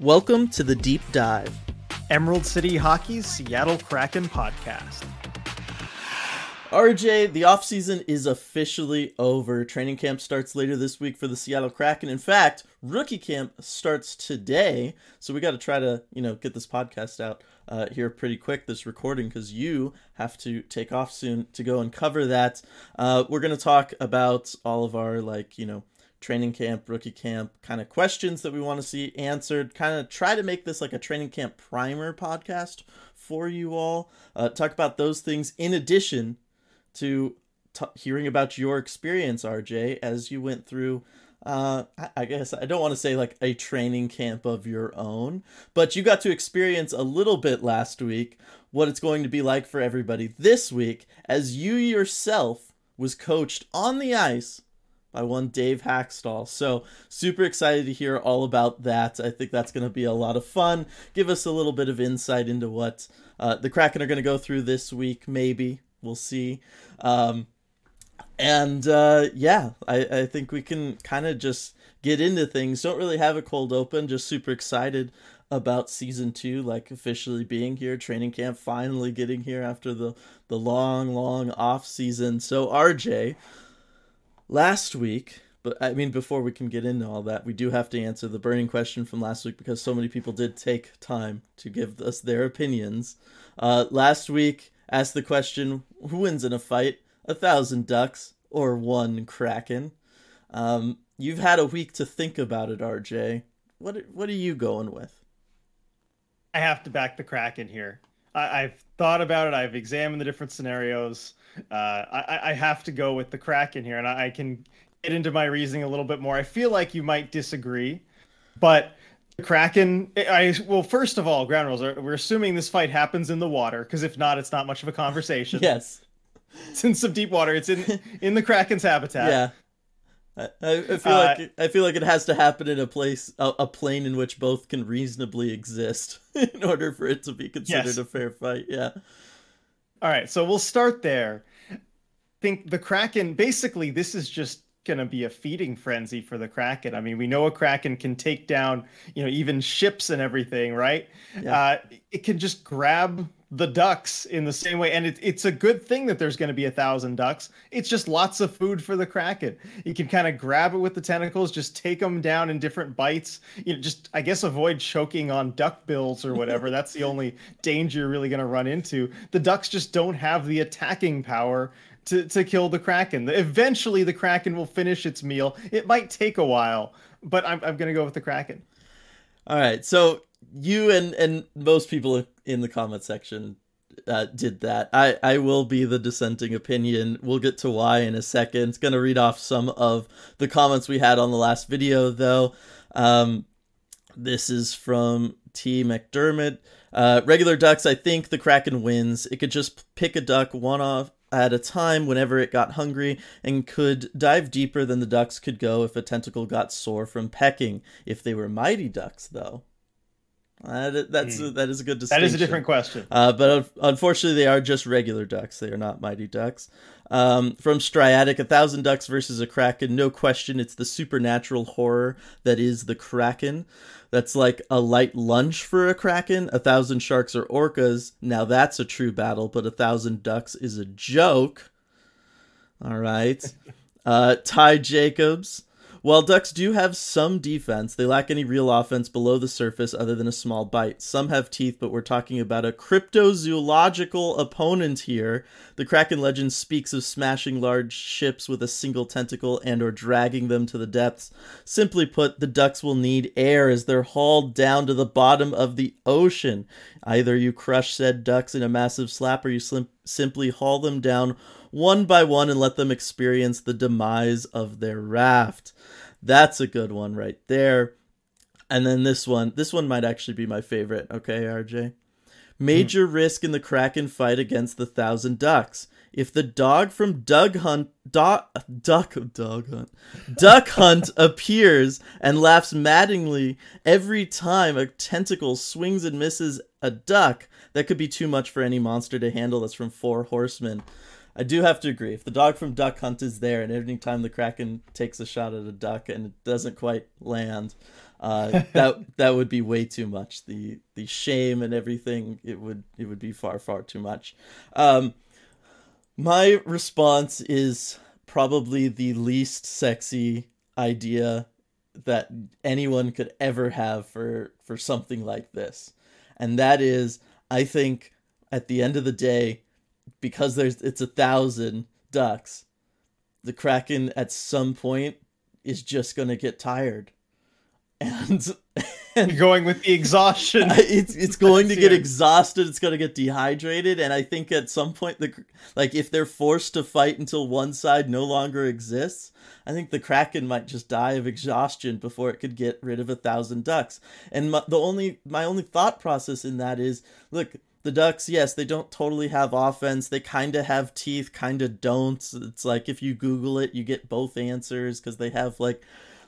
Welcome to the Deep Dive, Emerald City Hockey's Seattle Kraken podcast. RJ, the offseason is officially over. Training camp starts later this week for the Seattle Kraken. In fact, rookie camp starts today. So we got to try to, you know, get this podcast out uh, here pretty quick, this recording, because you have to take off soon to go and cover that. Uh, we're going to talk about all of our, like, you know, training camp, rookie camp kind of questions that we want to see answered. Kind of try to make this like a training camp primer podcast for you all. Uh, talk about those things in addition to t- hearing about your experience, RJ, as you went through. Uh, I guess I don't want to say like a training camp of your own, but you got to experience a little bit last week what it's going to be like for everybody this week as you yourself was coached on the ice by one Dave Hakstol. So, super excited to hear all about that. I think that's going to be a lot of fun. Give us a little bit of insight into what uh, the Kraken are going to go through this week, maybe. We'll see. Um, and uh, yeah, I, I think we can kind of just get into things. Don't really have a cold open, just super excited about season two, like officially being here, training camp finally getting here after the, the long, long off season. So, RJ, last week, but I mean, before we can get into all that, we do have to answer the burning question from last week because so many people did take time to give us their opinions. Uh, last week, asked the question who wins in a fight a thousand ducks or one kraken? Um, you've had a week to think about it rj what what are you going with? I have to back the kraken here. I, have thought about it. I've examined the different scenarios uh, I, I, have to go with the kraken here and I, I can get into my reasoning a little bit more i feel like you might disagree but the Kraken, I well, first of all, ground rules. Are, we're assuming this fight happens in the water because if not, it's not much of a conversation. yes, it's in some deep water. It's in in the Kraken's habitat. Yeah, I, I feel uh, like I feel like it has to happen in a place, a, a, plane in which both can reasonably exist in order for it to be considered yes. a fair fight. Yeah. All right, so we'll start there. Think the Kraken. Basically, this is just going to be a feeding frenzy for the kraken. I mean we know a kraken can take down you know even ships and everything right? Yeah. uh, it can just grab the ducks in the same way and it, it's a good thing that there's going to be a thousand ducks. It's just lots of food for the kraken. You can kind of grab it with the tentacles just take them down in different bites. You know just i guess avoid choking on duck bills or whatever. That's the only danger you're really going to run into. The ducks just don't have the attacking power to, to kill the Kraken. Eventually, the Kraken will finish its meal. It might take a while, but I'm, I'm going to go with the Kraken. All right. So you and, and most people in the comment section uh, did that. I, I will be the dissenting opinion. We'll get to why in a second. It's Going to read off some of the comments we had on the last video, though. Um, this is from T. McDermott. Uh, regular ducks, I think the Kraken wins. It could just pick a duck one off at a time whenever it got hungry and could dive deeper than the ducks could go if a tentacle got sore from pecking. If they were mighty ducks, though. That, that's mm. that is a good distinction. That is a different question. Uh, but unfortunately, they are just regular ducks. They are not mighty ducks. Um, from Striatic, a thousand ducks versus a kraken. No question, it's the supernatural horror that is the kraken. That's like a light lunch for a kraken. A thousand sharks or orcas. Now that's a true battle, but a thousand ducks is a joke. All right. Uh, Ty Jacobs. While ducks do have some defense, they lack any real offense below the surface other than a small bite. Some have teeth, but we're talking about a cryptozoological opponent here. The Kraken legend speaks of smashing large ships with a single tentacle and or dragging them to the depths. Simply put, the ducks will need air as they're hauled down to the bottom of the ocean. Either you crush said ducks in a massive slap or you slim- simply haul them down one by one and let them experience the demise of their raft. That's a good one right there. And then this one, this one might actually be my favorite. Okay, RJ. Major mm. risk in the Kraken fight against the Thousand Ducks. If the dog from Doug Hunt, do, duck, dog hunt, duck hunt appears and laughs maddeningly every time a tentacle swings and misses a duck, that could be too much for any monster to handle. That's from Four Horsemen. I do have to agree. If the dog from Duck Hunt is there, and every time the Kraken takes a shot at a duck and it doesn't quite land, Uh, that that would be way too much. The the shame and everything it would it would be far far too much. Um, my response is probably the least sexy idea that anyone could ever have for for something like this, and that is I think at the end of the day, because there's it's a thousand ducks, the kraken at some point is just gonna get tired. And and going with the exhaustion. It's it's going to get exhausted. It's going to get dehydrated. And i think at some point the like if they're forced to fight until one side no longer exists i think the kraken might just die of exhaustion before it could get rid of a thousand ducks. And my, the only my only thought process in that is look the ducks yes they don't totally have offense. They kind of have teeth kind of don't. It's like if you google it you get both answers because they have like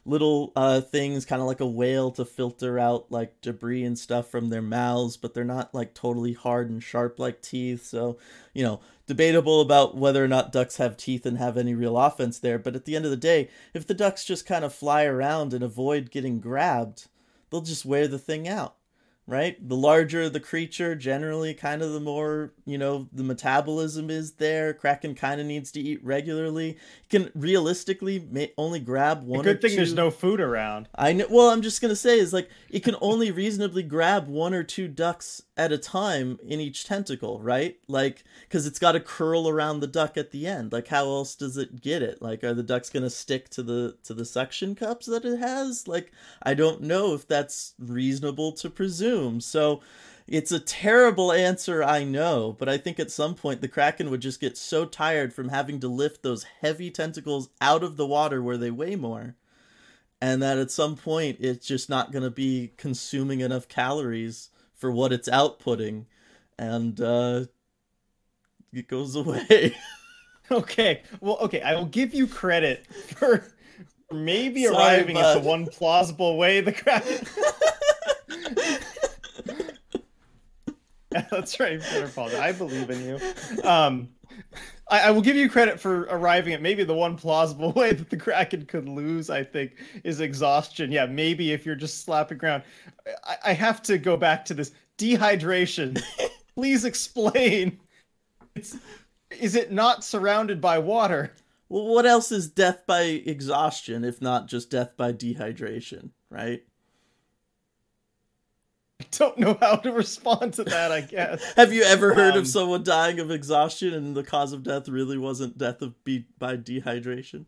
little uh, things, kind of like a whale, to filter out like debris and stuff from their mouths, but they're not like totally hard and sharp like teeth. So, you know, debatable about whether or not ducks have teeth and have any real offense there. But at the end of the day, if the ducks just kind of fly around and avoid getting grabbed, they'll just wear the thing out right? The larger the creature, generally, kind of the more, you know, the metabolism is there. Kraken kind of needs to eat regularly. can realistically may only grab one. A good thing two. there's no food around. I know. Well, I'm just gonna say is like it can only reasonably grab one or two ducks at a time in each tentacle, right? Like, because it's got to curl around the duck at the end. Like, how else does it get it? Like, are the ducks gonna stick to the to the suction cups that it has? Like, I don't know if that's reasonable to presume. So, it's a terrible answer, I know, but I think at some point the kraken would just get so tired from having to lift those heavy tentacles out of the water where they weigh more. And that at some point it's just not going to be consuming enough calories for what it's outputting, and uh, it goes away. okay, well, okay, I will give you credit for maybe Sorry, arriving bud. at the one plausible way the crap. that's right, Paul. I believe in you. Um, I, I, will give you credit for arriving at maybe the one plausible way that the Kraken could lose. I think is exhaustion. Yeah, maybe if you're just slapping around. I, I have to go back to this dehydration. Please explain. It's, is it not surrounded by water? Well, what else is death by exhaustion if not just death by dehydration, right? I don't know how to respond to that, I guess. Have you ever heard um, of someone dying of exhaustion and the cause of death really wasn't death of be- by dehydration?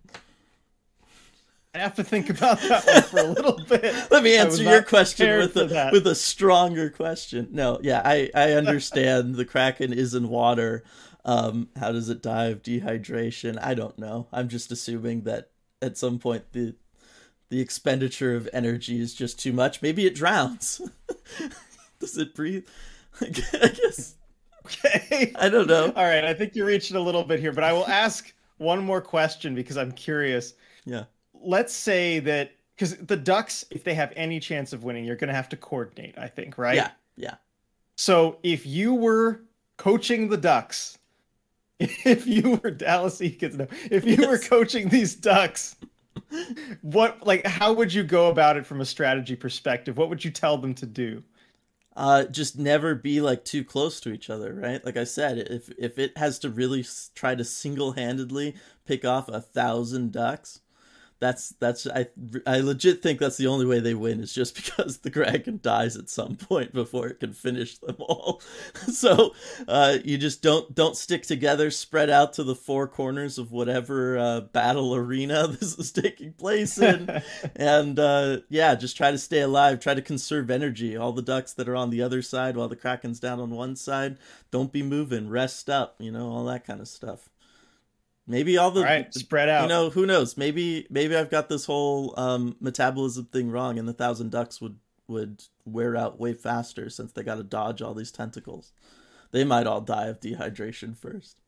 I have to think about that one for a little bit. Let me answer your question with a with a stronger question. No, yeah, I I understand the kraken is in water. Um, how does it die of dehydration? I don't know. I'm just assuming that at some point the the expenditure of energy is just too much. Maybe it drowns. does it breathe? I guess. Okay. I don't know. All right, I think you're reaching a little bit here, but I will ask one more question because I'm curious. Yeah let's say that because the Ducks, if they have any chance of winning, you're going to have to coordinate. I think, right? Yeah, yeah. So if you were coaching the Ducks, if you were Dallas Eakins, no, if you yes. were coaching these Ducks, what like how would you go about it from a strategy perspective? What would you tell them to do? Uh, just never be like too close to each other, right? Like I said, if if it has to really try to single handedly pick off a thousand ducks, that's that's I I legit think that's the only way they win is just because the dragon dies at some point before it can finish them all. so uh, you just don't don't stick together, spread out to the four corners of whatever uh, battle arena this is taking place in, and uh, yeah, just try to stay alive. Try to conserve energy. All the ducks that are on the other side while the kraken's down on one side, don't be moving. Rest up. You know all that kind of stuff. Maybe all the all right, spread out. You know, who knows? Maybe maybe I've got this whole um, metabolism thing wrong, and the thousand ducks would would wear out way faster since they got to dodge all these tentacles. They might all die of dehydration first.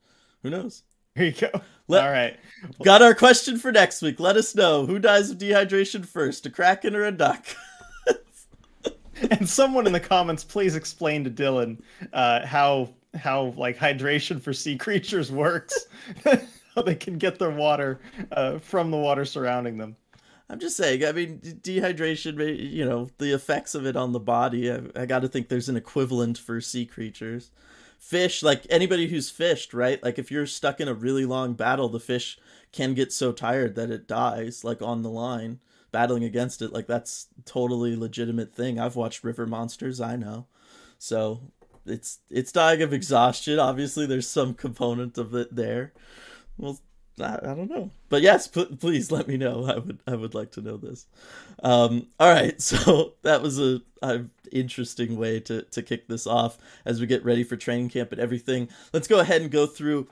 Who knows? Here you go. Let, all right. Got our question for next week. Let us know who dies of dehydration first, a kraken or a duck. and someone in the comments, please explain to Dylan uh, how how like hydration for sea creatures works. how they can get their water uh, from the water surrounding them. I'm just saying. I mean, dehydration. You know, the effects of it on the body. I, I got to think there's an equivalent for sea creatures. Fish, like anybody who's fished, right? Like if you're stuck in a really long battle, the fish can get so tired that it dies, like on the line, battling against it. Like that's totally legitimate thing. I've watched River Monsters. I know. So it's it's dying of exhaustion. Obviously, there's some component of it there. Well, I, I don't know, but yes, p- please let me know. I would I would like to know this. Um, all right, so that was a, a interesting way to to kick this off as we get ready for training camp and everything. Let's go ahead and go through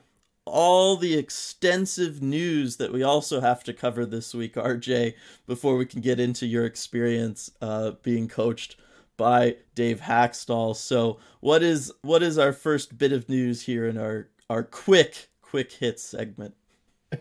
all the extensive news that we also have to cover this week, RJ, before we can get into your experience uh, being coached by Dave Hakstol. So, what is what is our first bit of news here in our our quick quick hit segment?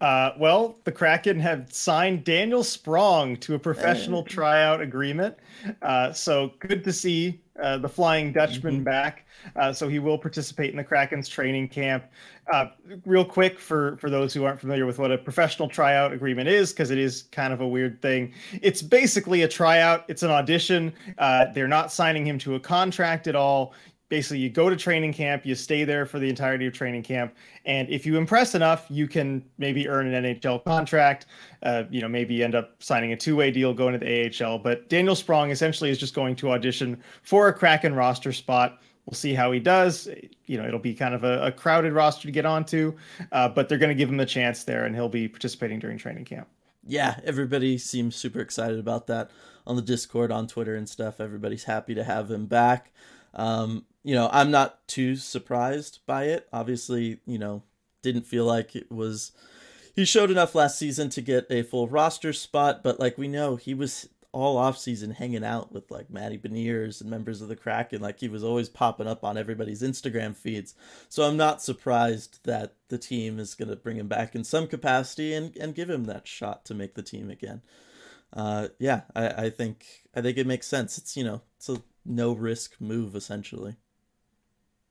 Uh, well, the Kraken have signed Daniel Sprong to a professional tryout agreement. Uh, so good to see uh, the Flying Dutchman mm-hmm. back. Uh, so he will participate in the Kraken's training camp. Uh, real quick for for those who aren't familiar with what a professional tryout agreement is, because it is kind of a weird thing. It's basically a tryout. It's an audition. Uh, they're not signing him to a contract at all basically you go to training camp you stay there for the entirety of training camp and if you impress enough you can maybe earn an nhl contract uh, you know maybe end up signing a two-way deal going to the ahl but daniel sprong essentially is just going to audition for a kraken roster spot. We'll see how he does. You know it'll be kind of a, a crowded roster to get onto uh, but they're going to give him a chance there and he'll be participating during training camp. Yeah everybody seems super excited about that on the discord on twitter and stuff. Everybody's happy to have him back um, you know, I'm not too surprised by it. Obviously, you know, didn't feel like it was. He showed enough last season to get a full roster spot, but like we know, he was all off season hanging out with like Matty Beniers and members of the Kraken. Like he was always popping up on everybody's Instagram feeds. So I'm not surprised that the team is going to bring him back in some capacity and, and give him that shot to make the team again. Uh, yeah, I, I think I think it makes sense. It's you know it's a no risk move essentially.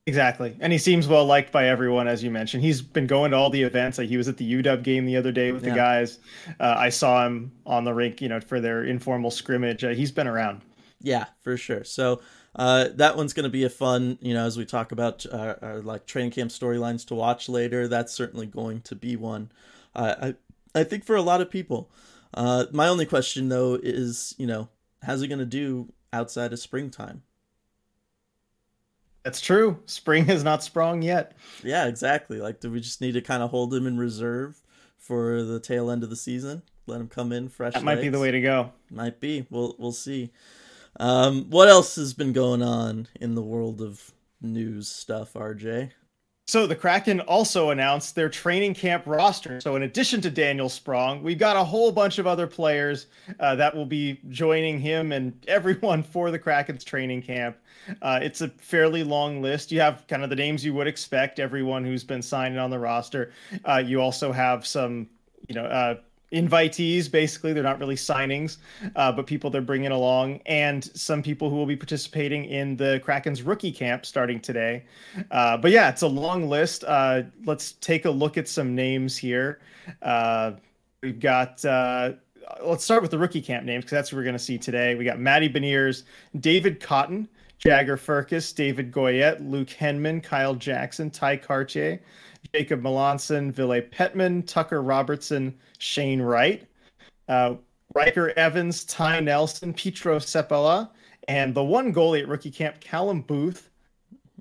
Exactly. And he seems well liked by everyone, as you mentioned. He's been going to all the events. Like he was at the UW game the other day with yeah. the guys. Uh, I saw him on the rink, you know, for their informal scrimmage. Uh, he's been around. Yeah, for sure. So uh, that one's going to be a fun, you know, as we talk about uh, our, like training camp storylines to watch later. That's certainly going to be one. I I think for a lot of people. Uh, my only question though is, you know, how's he going to do outside of springtime? That's true. Spring has not sprung yet. Yeah, exactly. Like, do we just need to kind of hold him in reserve for the tail end of the season? Let him come in fresh. That might legs? be the way to go. Might be. We'll we'll see. Um, what else has been going on in the world of news stuff, RJ? So the Kraken also announced their training camp roster. So in addition to Daniel Sprong, we've got a whole bunch of other players uh, that will be joining him and everyone for the Kraken's training camp. Uh, it's a fairly long list. You have kind of the names you would expect, everyone who's been signed on the roster. Uh, you also have some, you know, uh, invitees basically. They're not really signings uh, but people they're bringing along. And some people who will be participating in the kraken's rookie camp starting today. Uh, but yeah it's a long list. Uh, let's take a look at some names here. Uh, we've got uh, let's start with the rookie camp names because that's what we're going to see today. We got matty beniers david cotton jagger firkus david goyette luke henman kyle jackson tye kartye Jacob Melanson, Ville Petman, Tucker Robertson, Shane Wright, uh, Ryker Evans, Ty Nelson, Peetro Seppälä, and the one goalie at rookie camp, Callum Booth.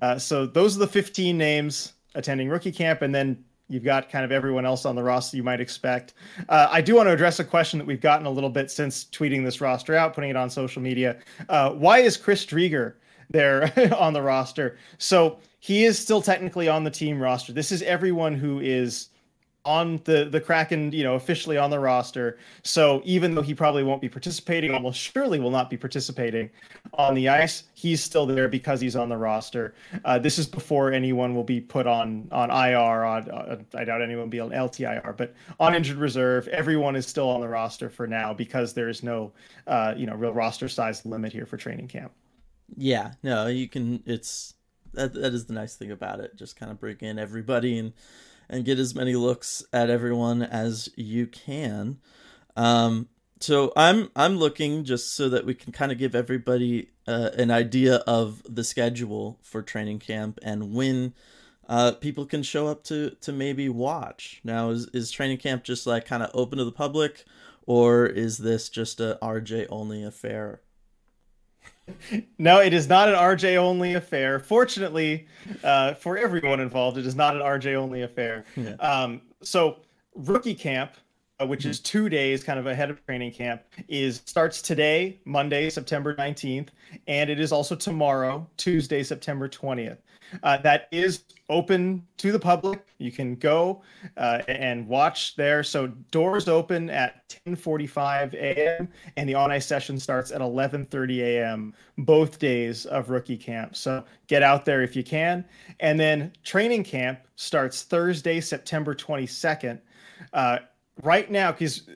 Uh, so those are the 15 names attending rookie camp, and then you've got kind of everyone else on the roster you might expect. Uh, I do want to address a question that we've gotten a little bit since tweeting this roster out, putting it on social media. Uh, why is Chris Driedger there on the roster? So he is still technically on the team roster. This is everyone who is on the the Kraken, you know, officially on the roster. So even though he probably won't be participating, almost surely will not be participating on the ice, he's still there because he's on the roster. Uh, this is before anyone will be put on on IR. On uh, I doubt anyone will be on LTIR, but on injured reserve, everyone is still on the roster for now because there is no, uh, you know, real roster size limit here for training camp. Yeah, no, you can. It's that that is the nice thing about it. Just kind of bring in everybody and and get as many looks at everyone as you can. Um, so I'm I'm looking just so that we can kind of give everybody uh, an idea of the schedule for training camp and when uh, people can show up to to maybe watch. Now, is is training camp just like kind of open to the public, or is this just a RJ only affair? No, it is not an RJ only affair. Fortunately, uh, for everyone involved, it is not an RJ only affair. Yeah. Um, so rookie camp, which is two days kind of ahead of training camp, is starts today, Monday, September 19th, and it is also tomorrow, Tuesday, September 20th. Uh, that is open to the public. You can go uh, and watch there. So doors open at 10:45 a.m. and the on-ice session starts at 11:30 a.m. both days of rookie camp. So get out there if you can. And then training camp starts Thursday, September 22nd. Uh, right now, because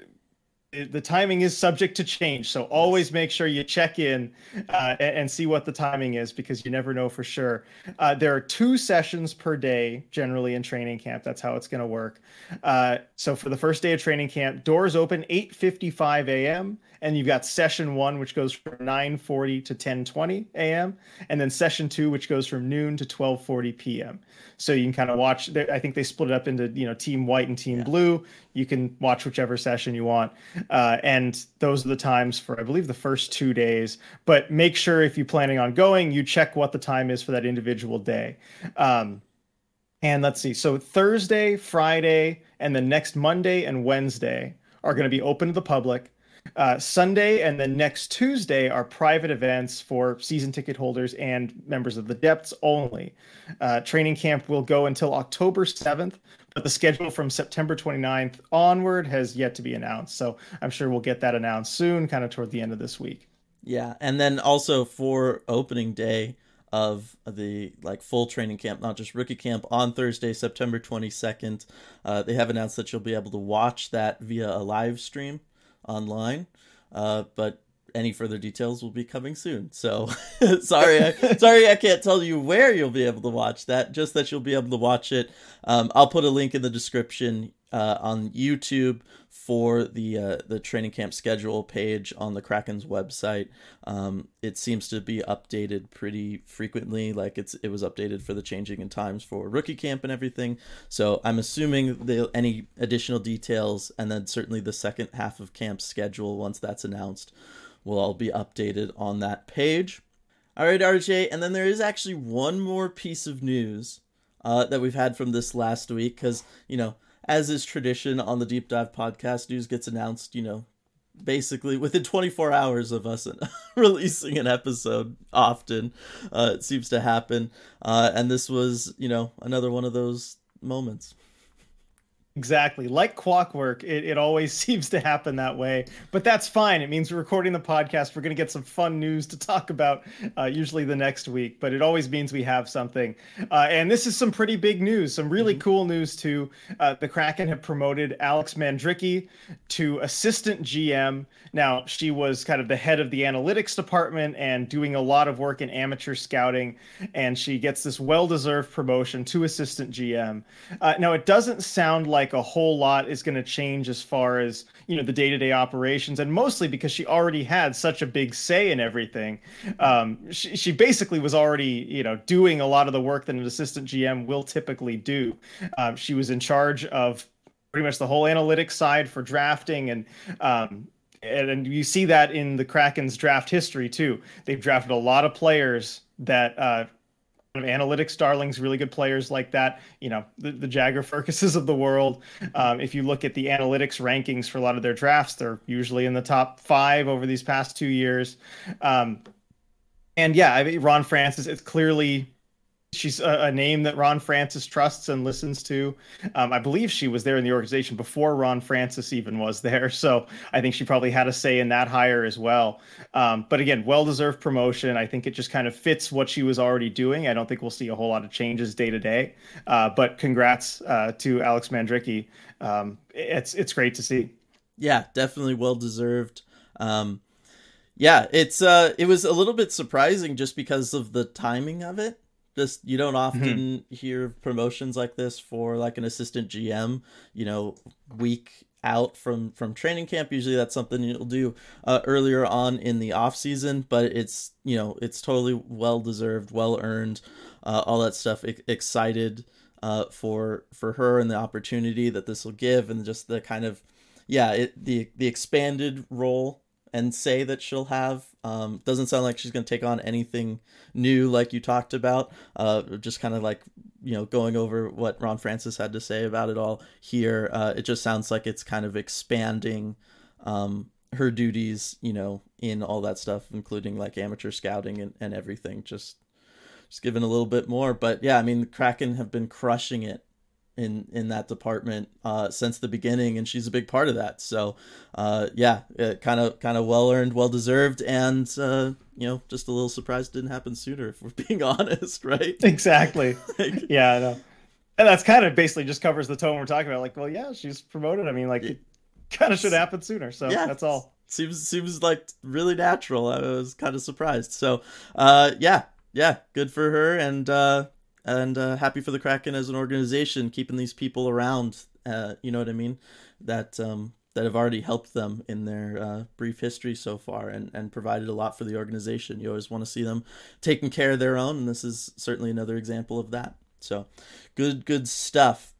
the timing is subject to change so always make sure you check in uh, and, and, see what the timing is because you never know for sure. Uh, there are two sessions per day generally in training camp. That's how it's going to work. Uh, so for the first day of training camp doors open 8.55 a.m and you've got session one which goes from 9.40 to 10.20 a.m and then session two which goes from noon to 12.40 p.m so you can kind of watch i think they split it up into you know team white and team yeah. blue. You can watch whichever session you want. Uh, and those are the times for i believe the first two days. But make sure if you're planning on going you check what the time is for that individual day. Um, and let's see. So thursday friday and the next monday and wednesday are going to be open to the public uh, Sunday and then next Tuesday are private events for season ticket holders and members of the depths only. Uh, training camp will go until October 7th, but the schedule from September 29th onward has yet to be announced. So I'm sure we'll get that announced soon, kind of toward the end of this week. Yeah, and then also for opening day of the like full training camp, not just rookie camp, on Thursday, September 22nd, uh, they have announced that you'll be able to watch that via a live stream online. Uh, but any further details will be coming soon. So sorry, I, sorry I can't tell you where you'll be able to watch that. Just that you'll be able to watch it. Um, I'll put a link in the description uh, on YouTube for the uh, the training camp schedule page on the Kraken's website. Um, it seems to be updated pretty frequently. Like it's it was updated for the changing in times for rookie camp and everything. So I'm assuming the any additional details and then certainly the second half of camp schedule once that's announced will all be updated on that page. All right, RJ, and then there is actually one more piece of news uh, that we've had from this last week because you know as is tradition on the Deep Dive podcast, news gets announced, you know, basically within 24 hours of us releasing an episode often uh, it seems to happen. Uh, and this was you know another one of those moments Exactly. Like clockwork, it, it always seems to happen that way. But that's fine. It means we're recording the podcast. We're going to get some fun news to talk about, uh, usually the next week. But it always means we have something. Uh, and this is some pretty big news, some really mm-hmm. cool news, too. Uh, the Kraken have promoted Alex Mandrycky to assistant GM. Now, she was kind of the head of the analytics department and doing a lot of work in amateur scouting. And she gets this well deserved promotion to assistant GM. Uh, now, it doesn't sound like like a whole lot is going to change as far as you know the day-to-day operations and mostly because she already had such a big say in everything um, she, she basically was already you know doing a lot of the work that an assistant gm will typically do um, she was in charge of pretty much the whole analytics side for drafting and um, and, and you see that in the Kraken's draft history too. They've drafted a lot of players that uh, analytics darlings, really good players like that. You know, the, the Jagger Firkuses of the world. Um, if you look at the analytics rankings for a lot of their drafts, they're usually in the top five over these past two years. Um, and yeah, I mean, Ron Francis, it's clearly she's a, a, name that Ron Francis trusts and listens to. Um, I believe she was there in the organization before Ron Francis even was there, so I think she probably had a say in that hire as well. Um, but again, well-deserved promotion. I think it just kind of fits what she was already doing. I don't think we'll see a whole lot of changes day to day. Uh, but congrats uh, to Alex Mandrycky. Um, it's it's great to see. Yeah, definitely well deserved. Um, yeah, it's uh, it was a little bit surprising just because of the timing of it just you don't often mm-hmm. hear promotions like this for like an assistant GM, you know, week out from from training camp. Usually that's something you'll do uh, earlier on in the off season, but it's you know it's totally well deserved, well earned, uh, all that stuff. I- excited uh, for for her and the opportunity that this will give, and just the kind of yeah, it the the expanded role and say that she'll have. Um, doesn't sound like she's going to take on anything new, like you talked about. Uh, just kind of like you know going over what Ron Francis had to say about it all here. Uh, it just sounds like it's kind of expanding um, her duties, you know, in all that stuff, including like amateur scouting and, and everything. Just just giving a little bit more. But yeah, I mean, the Kraken have been crushing it in in that department uh, since the beginning, and she's a big part of that. So, uh, yeah, kind of kind of well earned, well deserved, and uh, you know, just a little surprised didn't happen sooner. If we're being honest, right? Exactly. like, yeah, I know. And that's kind of basically just covers the tone we're talking about. Like, well, yeah, she's promoted. I mean, like, it kind of should happen sooner. So yeah, that's all. Seems seems like really natural. I was kind of surprised. So, uh, yeah, yeah, good for her, and uh, and uh, happy for the Kraken as an organization, keeping these people around. Uh, you know what I mean? That um, that have already helped them in their uh, brief history so far, and and provided a lot for the organization. You always want to see them taking care of their own, and this is certainly another example of that. So, good good stuff.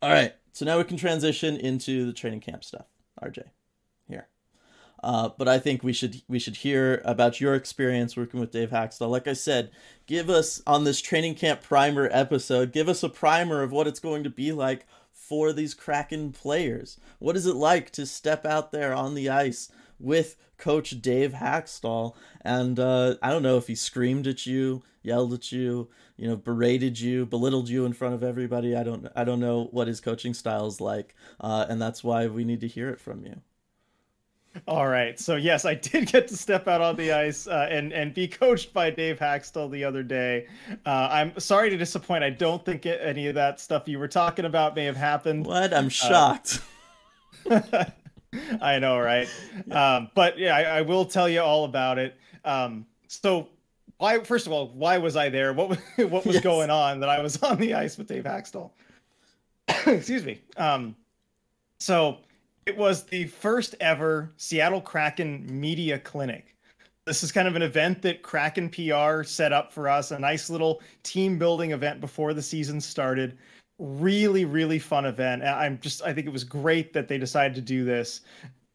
All right, so now we can transition into the training camp stuff. RJ. Uh, but I think we should we should hear about your experience working with Dave Hakstol. Like I said, give us on this training camp primer episode, give us a primer of what it's going to be like for these Kraken players. What is it like to step out there on the ice with Coach Dave Hakstol? And uh, I don't know if he screamed at you, yelled at you, you know, berated you, belittled you in front of everybody. I don't I don't know what his coaching style is like, uh, and that's why we need to hear it from you. All right. So yes, I did get to step out on the ice uh, and and be coached by Dave Hakstol the other day. Uh, I'm sorry to disappoint. I don't think any of that stuff you were talking about may have happened. What? I'm uh, shocked. Uh, I know, right? Yeah. Um, but yeah, I, I, will tell you all about it. Um, so why? First of all, why was I there? What was what was yes. going on that I was on the ice with Dave Hakstol? Excuse me. Um, so it was the first ever Seattle Kraken Media Clinic. This is kind of an event that Kraken PR set up for us, a nice little team building event before the season started. Really, really fun event. I'm just, I think it was great that they decided to do this.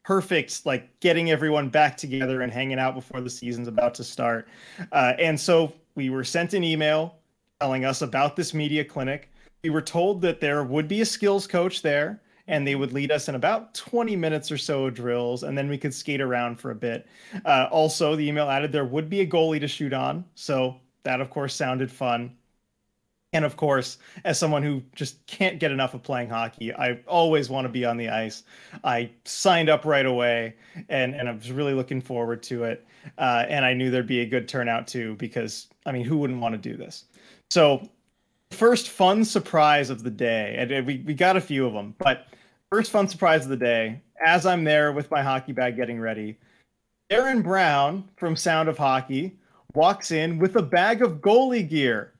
Perfect, like getting everyone back together and hanging out before the season's about to start. Uh, and so we were sent an email telling us about this media clinic. We were told that there would be a skills coach there and they would lead us in about 20 minutes or so of drills, and then we could skate around for a bit. Uh, also, the email added there would be a goalie to shoot on, so that of course sounded fun. And of course, as someone who just can't get enough of playing hockey, I always want to be on the ice. I signed up right away, and and I was really looking forward to it. Uh, and I knew there'd be a good turnout too, because I mean, who wouldn't want to do this? So first fun surprise of the day, and we, we got a few of them, but first fun surprise of the day, as I'm there with my hockey bag getting ready, Darren Brown from Sound of Hockey walks in with a bag of goalie gear.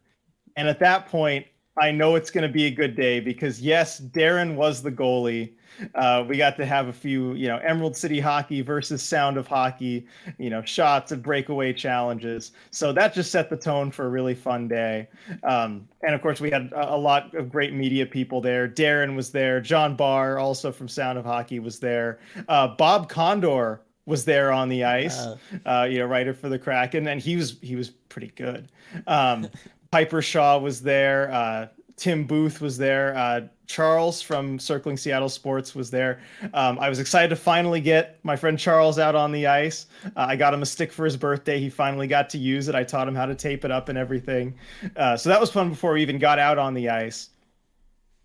And at that point, I know it's going to be a good day because, yes, Darren was the goalie uh, we got to have a few, you know, Emerald City Hockey versus Sound of Hockey, you know, shots and breakaway challenges. So that just set the tone for a really fun day. Um, and of course, we had a, a, lot of great media people there. Darren was there. John Barr, also from Sound of Hockey, was there. Uh, Bob Condor was there on the ice, uh, you know, writer for the Kraken, and he was he was pretty good. Um, Piper Shaw was there. Uh, Tim Booth was there. Uh, Charles from Circling Seattle Sports was there. Um, I was excited to finally get my friend Charles out on the ice. Uh, I got him a stick for his birthday. He finally got to use it. I taught him how to tape it up and everything. Uh, so that was fun before we even got out on the ice.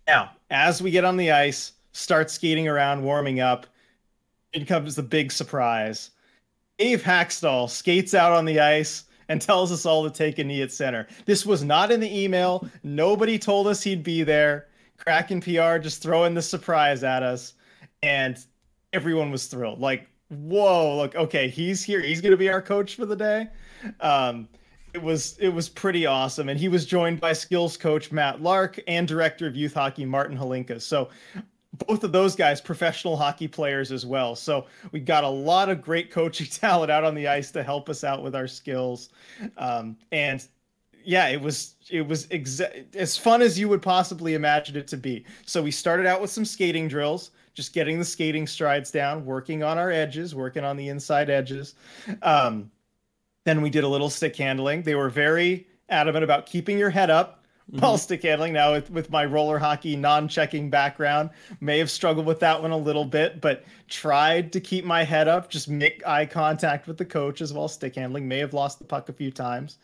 Now, as we get on the ice, start skating around, warming up, in comes the big surprise. Dave Hakstol skates out on the ice and tells us all to take a knee at center. This was not in the email. Nobody told us he'd be there. Kraken PR just throwing the surprise at us, and everyone was thrilled. Like, whoa, look, okay, he's here. He's going to be our coach for the day. Um, it was it was pretty awesome, and he was joined by skills coach Matt Lark and director of youth hockey Martin Hlinka. So both of those guys professional hockey players as well. So we got a lot of great coaching talent out on the ice to help us out with our skills. Um, and yeah, it was it was exa- as fun as you would possibly imagine it to be. So we started out with some skating drills, just getting the skating strides down, working on our edges, working on the inside edges. Um, then we did a little stick handling. They were very adamant about keeping your head up mm-hmm. while stick handling. Now with with my roller hockey non-checking background, may have struggled with that one a little bit, but tried to keep my head up, just make eye contact with the coach as well stick handling. May have lost the puck a few times.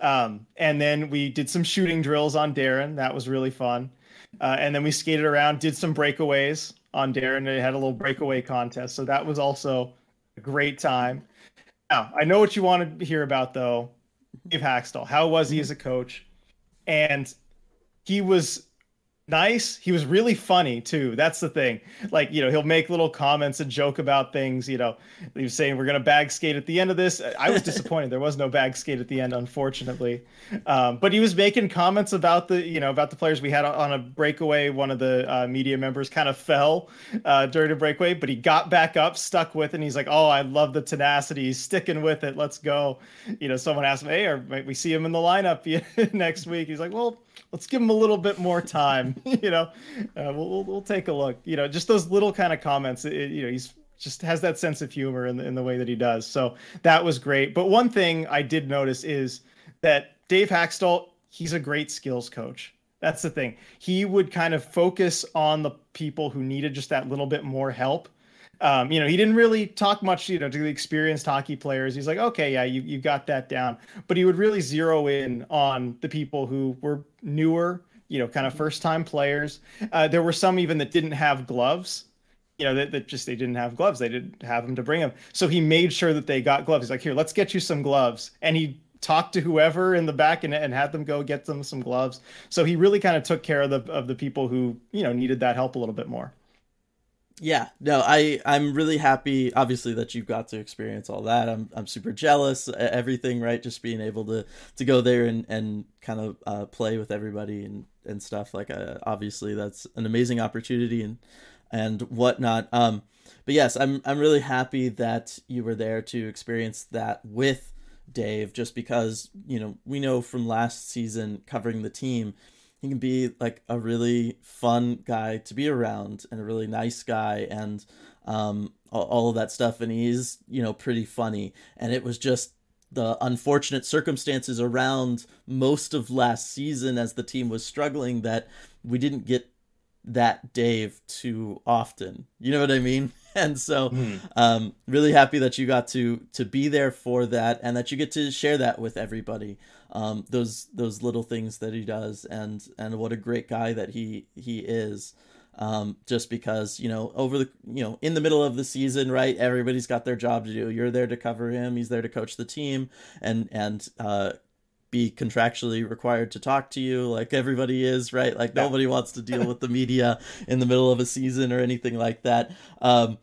Um, and then we did some shooting drills on Darren. That was really fun. Uh, and then we skated around, did some breakaways on Darren. They had a little breakaway contest, so that was also a great time. Now I know what you want to hear about though. Dave Hakstol, how was he as a coach? And he was nice. He was really funny too. That's the thing. Like, you know, he'll make little comments and joke about things. You know, he was saying we're gonna bag skate at the end of this. I was disappointed. there was no bag skate at the end, unfortunately. Um, but he was making comments about the, you know, about the players we had on a breakaway. One of the uh, media members kind of fell uh, during a breakaway, but he got back up, stuck with, it, and he's like, "Oh, I love the tenacity. He's sticking with it. Let's go." You know, someone asked him, "Hey, or might we see him in the lineup next week?" He's like, "Well." let's give him a little bit more time. you know, uh, we'll, we'll, we'll take a look. You know, just those little kind of comments. It, you know, he's just has that sense of humor in the, in the way that he does. So that was great. But one thing I did notice is that Dave Hakstol, he's a great skills coach. That's the thing. He would kind of focus on the people who needed just that little bit more help um, you know, he didn't really talk much, you know, to the experienced hockey players. He's like, okay, yeah, you, you got that down. But he would really zero in on the people who were newer, you know, kind of first time players. Uh, there were some even that didn't have gloves, you know, that, that just they didn't have gloves. They didn't have them to bring them. So he made sure that they got gloves. He's like, here, let's get you some gloves. And he talked to whoever in the back and, and had them go get them some gloves. So he really kind of took care of the of the people who, you know, needed that help a little bit more. Yeah, no, I I'm really happy. Obviously, that you got to experience all that. I'm I'm super jealous. Everything, right? Just being able to to go there and and kind of uh, play with everybody and and stuff. Like, uh, obviously, that's an amazing opportunity and and whatnot. Um, but yes, I'm I'm really happy that you were there to experience that with Dave. Just because you know we know from last season covering the team he can be like a really fun guy to be around and a really nice guy and um, all, of that stuff. And he's, you know, pretty funny. And it was just the unfortunate circumstances around most of last season as the team was struggling that we didn't get that Dave too often. You know what I mean? And so, mm. um, really happy that you got to to be there for that, and that you get to share that with everybody um, those those little things that he does, and and what a great guy that he he is. Um, just because you know over the you know in the middle of the season, right? Everybody's got their job to do. You're there to cover him. He's there to coach the team, and and uh, be contractually required to talk to you like everybody is right like nobody wants to deal with the media in the middle of a season or anything like that um,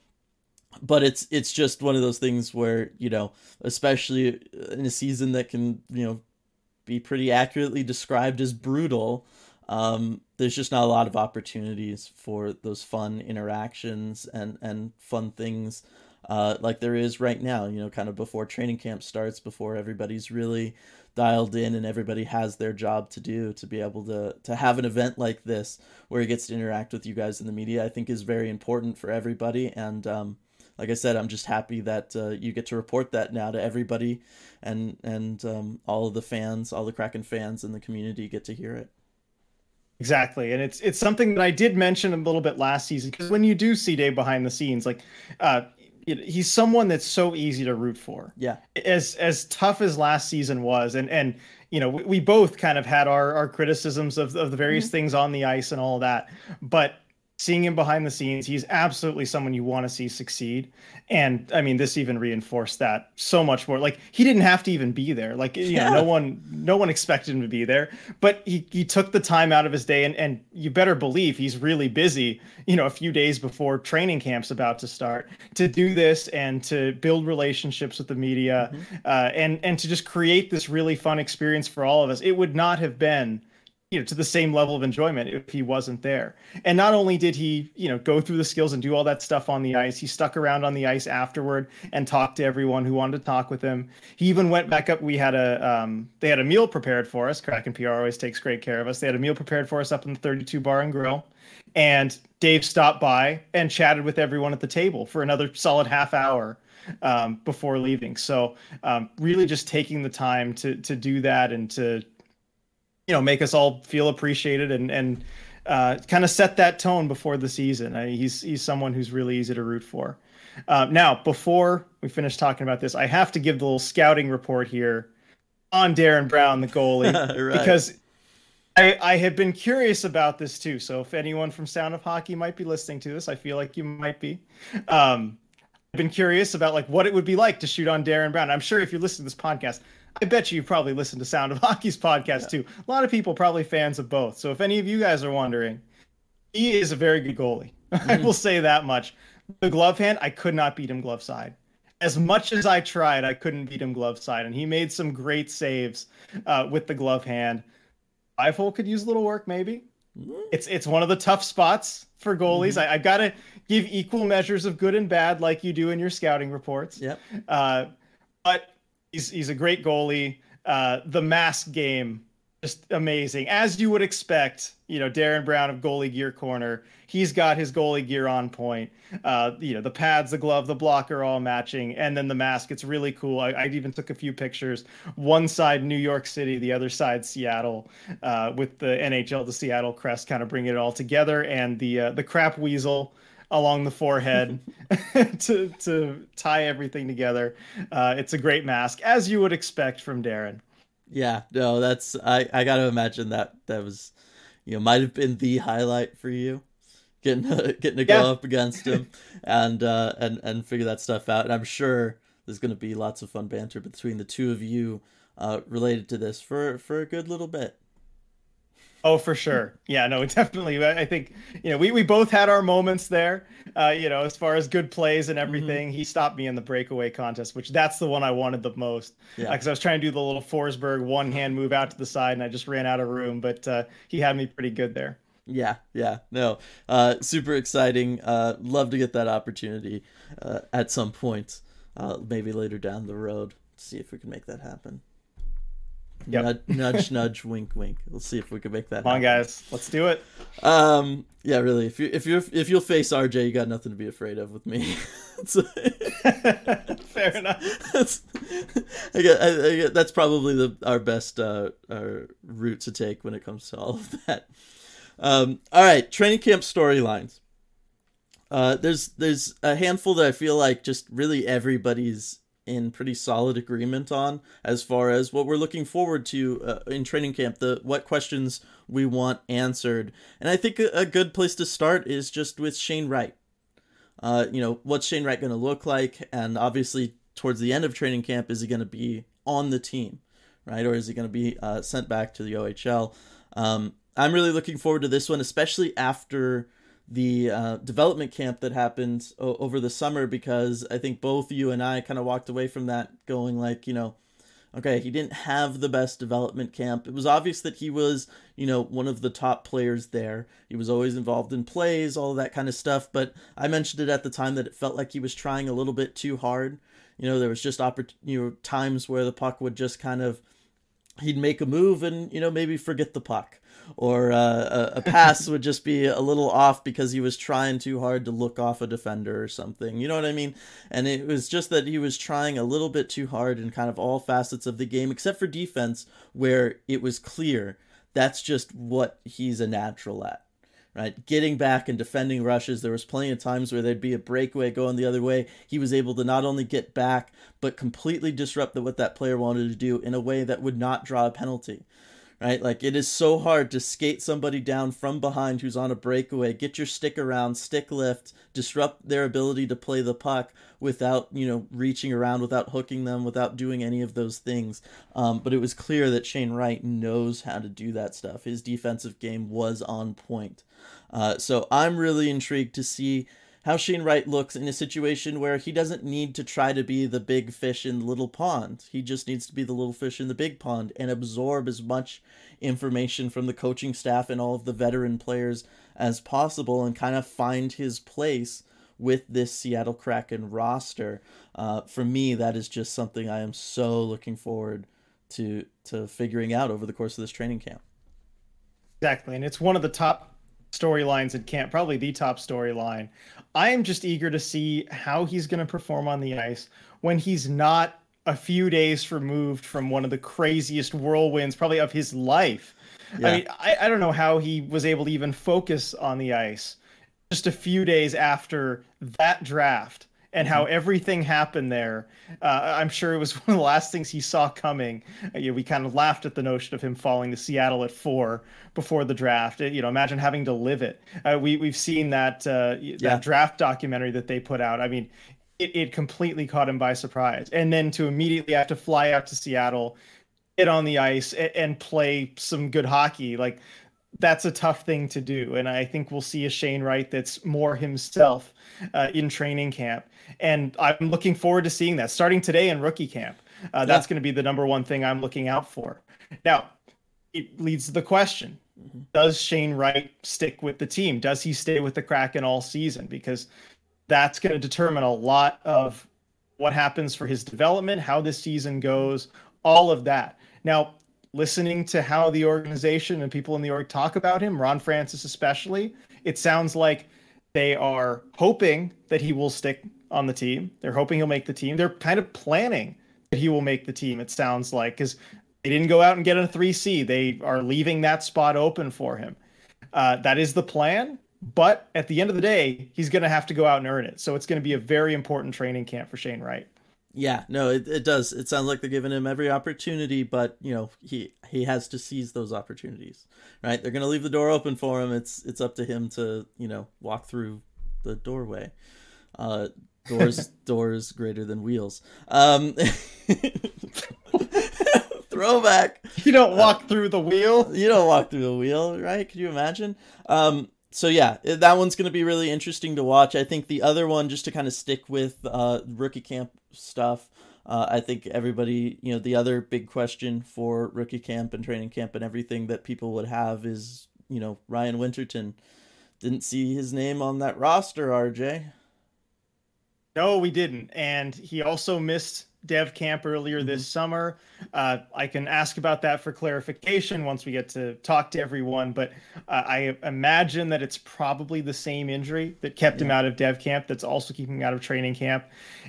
but it's it's just one of those things where you know especially in a season that can you know be pretty accurately described as brutal. Um, there's just not a lot of opportunities for those fun interactions and, and fun things uh, like there is right now, you know, kind of before training camp starts, before everybody's really dialed in and everybody has their job to do to be able to to have an event like this where he gets to interact with you guys in the media i think is very important for everybody and um, like I said, I'm just happy that uh, you get to report that now to everybody, and and um, all of the fans, all the Kraken fans in the community get to hear it. Exactly, and it's it's something that I did mention a little bit last season because when you do see Dave behind the scenes, like uh, he's someone that's so easy to root for. Yeah, as as tough as last season was, and and you know we, we both kind of had our our criticisms of of the various mm-hmm. things on the ice and all that, but seeing him behind the scenes, he's absolutely someone you want to see succeed. And I mean, this even reinforced that so much more. Like he didn't have to even be there. Like you yeah. know, no one, no one expected him to be there. But he he took the time out of his day, and and you better believe he's really busy. You know, a few days before training camp's about to start, to do this and to build relationships with the media, mm-hmm. uh, and and to just create this really fun experience for all of us. It would not have been you know to the same level of enjoyment if he wasn't there. And not only did he you know go through the skills and do all that stuff on the ice he stuck around on the ice afterward and talked to everyone who wanted to talk with him. He even went back up we had a um, they had a meal prepared for us. Kraken pr always takes great care of us. They had a meal prepared for us up in the 32 bar and grill. And dave stopped by and chatted with everyone at the table for another solid half hour um, before leaving. So um, really just taking the time to to do that and to you know make us all feel appreciated and and uh, kind of set that tone before the season. I mean, he's he's someone who's really easy to root for. Uh, now, before we finish talking about this, I have to give the little scouting report here on Darren Brown, the goalie, right. because I, I have been curious about this too. So if anyone from Sound of Hockey might be listening to this, I feel like you might be. Um, I've been curious about like what it would be like to shoot on Darren Brown. I'm sure if you're listening to this podcast, I bet you you probably listen to Sound of Hockey's podcast yeah. too. A lot of people probably fans of both. So if any of you guys are wondering, he is a very good goalie. Mm-hmm. I will say that much. The glove hand, I could not beat him glove side. As much as I tried, I couldn't beat him glove side, and he made some great saves uh, with the glove hand. Five hole could use a little work, maybe. Mm-hmm. It's it's one of the tough spots for goalies. Mm-hmm. I, I got to give equal measures of good and bad, like you do in your scouting reports. Yep. Uh, but He's he's a great goalie. Uh, the mask game just amazing, as you would expect. You know, Darren Brown of Goalie Gear Corner. He's got his goalie gear on point. Uh, you know, the pads, the glove, the blocker, all matching, and then the mask. It's really cool. I, I even took a few pictures. One side New York City, the other side Seattle, uh, with the NHL, the Seattle crest, kind of bringing it all together, and the uh, the crap weasel along the forehead to to tie everything together. Uh, it's a great mask, as you would expect from Darren. Yeah, no, that's I I got to imagine that that was you know might have been the highlight for you getting getting to go up against him and uh and and figure that stuff out. And I'm sure there's going to be lots of fun banter between the two of you uh related to this for for a good little bit. Oh, for sure. Yeah, no, definitely. I think you know we, we both had our moments there. Uh, you know, as far as good plays and mm-hmm. everything, mm-hmm. he stopped me in the breakaway contest, which that's the one I wanted the most. Yeah, because uh, I was trying to do the little Forsberg one hand move out to the side, and I just ran out of room. But uh, he had me pretty good there. Yeah, yeah, no, uh, super exciting. Uh, love to get that opportunity uh, at some point, uh, maybe later down the road. See if we can make that happen. Yep. Nudge, nudge, nudge, wink, wink. We'll see if we can make that. Come happen. on, guys, let's do it. Um, yeah, really. If you if you if you'll face RJ, you got nothing to be afraid of with me. Fair enough. That's, I get, I, I get, that's probably the our best uh, our route to take when it comes to all of that. Um, all right, training camp storylines. Uh, there's there's a handful that I feel like just really everybody's in pretty solid agreement on as far as what we're looking forward to uh, in training camp the what questions we want answered. And i think a, good place to start is just with shane wright. Uh, you know what's shane wright going to look like? And obviously towards the end of training camp is he going to be on the team right? Or is he going to be uh, sent back to the ohl um, i'm really looking forward to this one especially after the uh, development camp that happened o- over the summer because I think both you and I kind of walked away from that going like, you know, okay, he didn't have the best development camp. It was obvious that he was, you know, one of the top players there. He was always involved in plays, all that kind of stuff. But I mentioned it at the time that it felt like he was trying a little bit too hard. You know, there was just oppor- you know times where the puck would just kind of he'd make a move and you know maybe forget the puck or uh, a, a, pass would just be a little off because he was trying too hard to look off a defender or something. You know what I mean? And it was just that he was trying a little bit too hard in kind of all facets of the game, except for defense, where it was clear that's just what he's a natural at. Right, getting back and defending rushes. There was plenty of times where there'd be a breakaway going the other way. He was able to not only get back, but completely disrupt what that player wanted to do in a way that would not draw a penalty right? Like it is so hard to skate somebody down from behind who's on a breakaway, get your stick around, stick lift, disrupt their ability to play the puck without, you know, reaching around, without hooking them, without doing any of those things. Um, but it was clear that Shane Wright knows how to do that stuff. His defensive game was on point. Uh, so I'm really intrigued to see how Shane Wright looks in a situation where he doesn't need to try to be the big fish in the little pond. He just needs to be the little fish in the big pond and absorb as much information from the coaching staff and all of the veteran players as possible and kind of find his place with this Seattle Kraken roster. Uh, for me, that is just something I am so looking forward to to figuring out over the course of this training camp. Exactly, and it's one of the top storylines in camp, probably the top storyline. I am just eager to see how he's going to perform on the ice when he's not a few days removed from one of the craziest whirlwinds, probably of his life. Yeah. I mean, I, I don't know how he was able to even focus on the ice just a few days after that draft and how mm-hmm. everything happened there. Uh, I'm sure it was one of the last things he saw coming. Uh, you know, we kind of laughed at the notion of him falling to Seattle at four before the draft. Uh, you know, imagine having to live it. Uh, we we've seen that uh, yeah. that draft documentary that they put out. I mean, it, it completely caught him by surprise. And then to immediately have to fly out to Seattle, get on the ice, and, and play some good hockey, like that's a tough thing to do. And I think we'll see a Shane Wright that's more himself uh, in training camp. And I'm looking forward to seeing that starting today in rookie camp. Uh, that's yeah. going to be the number one thing I'm looking out for. Now, it leads to the question mm-hmm. Does Shane Wright stick with the team? Does he stay with the Kraken all season? Because that's going to determine a lot of what happens for his development, how this season goes, all of that. Now, listening to how the organization and people in the org talk about him, Ron Francis especially, it sounds like they are hoping that he will stick on the team. They're hoping he'll make the team. They're kind of planning that he will make the team, it sounds like, because they didn't go out and get a 3C. They are leaving that spot open for him. Uh, that is the plan. But at the end of the day, he's going to have to go out and earn it. So it's going to be a very important training camp for Shane Wright. Yeah, no, it, it does. It sounds like they're giving him every opportunity, but you know he he has to seize those opportunities, right? They're gonna leave the door open for him. It's it's up to him to you know walk through the doorway. Uh, doors doors greater than wheels. Um, throwback. You don't walk uh, through the wheel. You don't walk through the wheel, right? Could you imagine? Um, so yeah, that one's going to be really interesting to watch. I think the other one, just to kind of stick with uh, rookie camp stuff, uh, I think everybody, you know, the other big question for rookie camp and training camp and everything that people would have is, you know, Ryan Winterton. Didn't see his name on that roster, RJ. No, we didn't. And he also missed dev camp earlier mm-hmm. this summer. Uh, I can ask about that for clarification once we get to talk to everyone, but uh, I imagine that it's probably the same injury that kept yeah. him out of dev camp that's also keeping him out of training camp.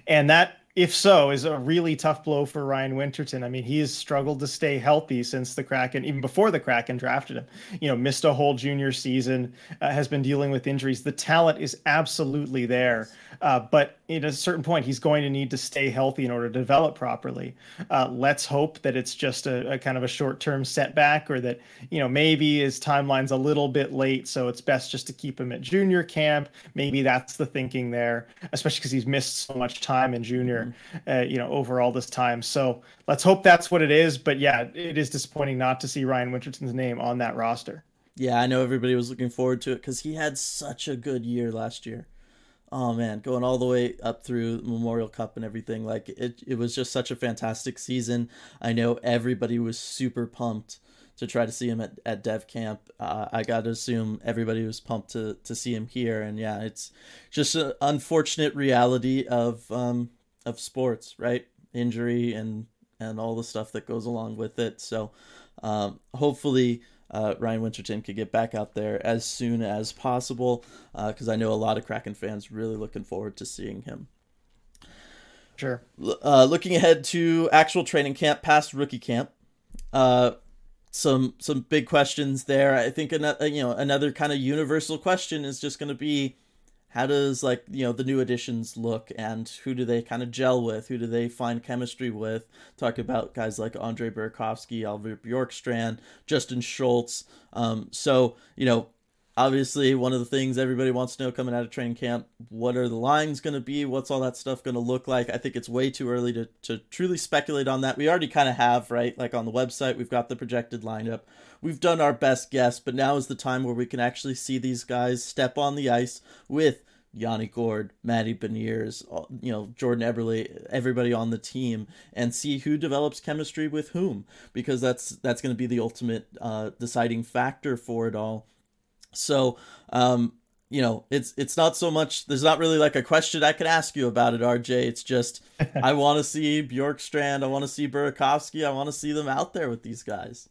And that if so, is a really tough blow for Ryan Winterton. I mean, he has struggled to stay healthy since the Kraken, even before the Kraken drafted him. You know, missed a whole junior season, uh, has been dealing with injuries. The talent is absolutely there, uh, but at a certain point, he's going to need to stay healthy in order to develop properly. Uh, let's hope that it's just a, a kind of a short-term setback, or that you know maybe his timeline's a little bit late, so it's best just to keep him at junior camp. Maybe that's the thinking there, especially because he's missed so much time in junior, mm-hmm. uh, you know, over all this time. So let's hope that's what it is. But yeah, it is disappointing not to see Ryan Winterton's name on that roster. Yeah, I know everybody was looking forward to it because he had such a good year last year oh man, going all the way up through Memorial Cup and everything. Like it, it was just such a fantastic season. I know everybody was super pumped to try to see him at, at Dev Camp. Uh, I got to assume everybody was pumped to, to see him here. And yeah, it's just an unfortunate reality of um, of sports, right? Injury and and all the stuff that goes along with it. So um, hopefully uh, Ryan Winterton could get back out there as soon as possible because uh, I know a lot of Kraken fans really looking forward to seeing him. Sure. Uh, looking ahead to actual training camp, past rookie camp, uh, some some big questions there. I think another you know another kind of universal question is just going to be how does like you know the new additions look and who do they kind of gel with who do they find chemistry with? Talk about guys like andre burakovsky oliver bjorkstrand justin schultz. Um, so you know obviously one of the things everybody wants to know coming out of training camp what are the lines going to be? What's all that stuff going to look like? I think it's way too early to, to truly speculate on that. We already kind of have right? Like on the website we've got the projected lineup. We've done our best guess but now is the time where we can actually see these guys step on the ice with Yanni Gourde, Matty Beniers, you know, Jordan Eberle, everybody on the team, and see who develops chemistry with whom, because that's that's going to be the ultimate uh, deciding factor for it all. So, um, you know, it's it's not so much. There's not really like a question I could ask you about it, RJ. It's just I want to see Bjorkstrand, I want to see Burakovsky, I want to see them out there with these guys.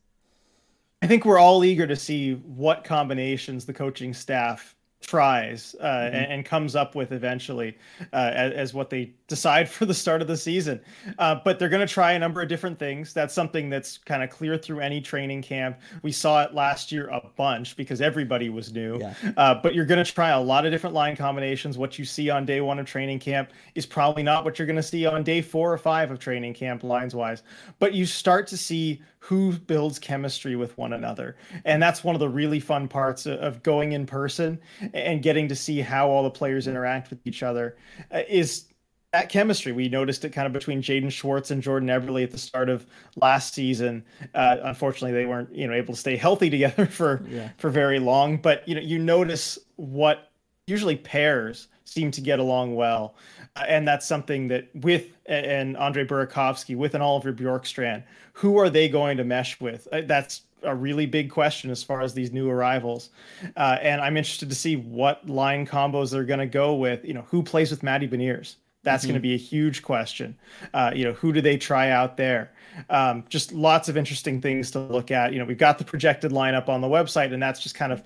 I think we're all eager to see what combinations the coaching staff tries uh, mm-hmm. and, and, comes up with eventually uh, as, as, what they decide for the start of the season. Uh, but they're going to try a number of different things. That's something that's kind of clear through any training camp. We saw it last year a bunch because everybody was new. Yeah. Uh, but you're going to try a lot of different line combinations. What you see on day one of training camp is probably not what you're going to see on day four or five of training camp lines wise. But you start to see who builds chemistry with one another. And that's one of the really fun parts of going in person and getting to see how all the players interact with each other uh, is that chemistry. We noticed it kind of between Jaden Schwartz and Jordan Eberle at the start of last season. Uh, unfortunately, they weren't you know able to stay healthy together for yeah. for very long. But you know you notice what usually pairs seem to get along well, uh, and that's something that with and Andre Burakovsky, with an Oliver Bjorkstrand, who are they going to mesh with? Uh, that's a really big question as far as these new arrivals. Uh, and I'm interested to see what line combos they're going to go with. You know, who plays with Matty Beniers? That's mm-hmm. going to be a huge question. Uh, you know, who do they try out there? Um, just lots of interesting things to look at. You know, we've got the projected lineup on the website, and that's just kind of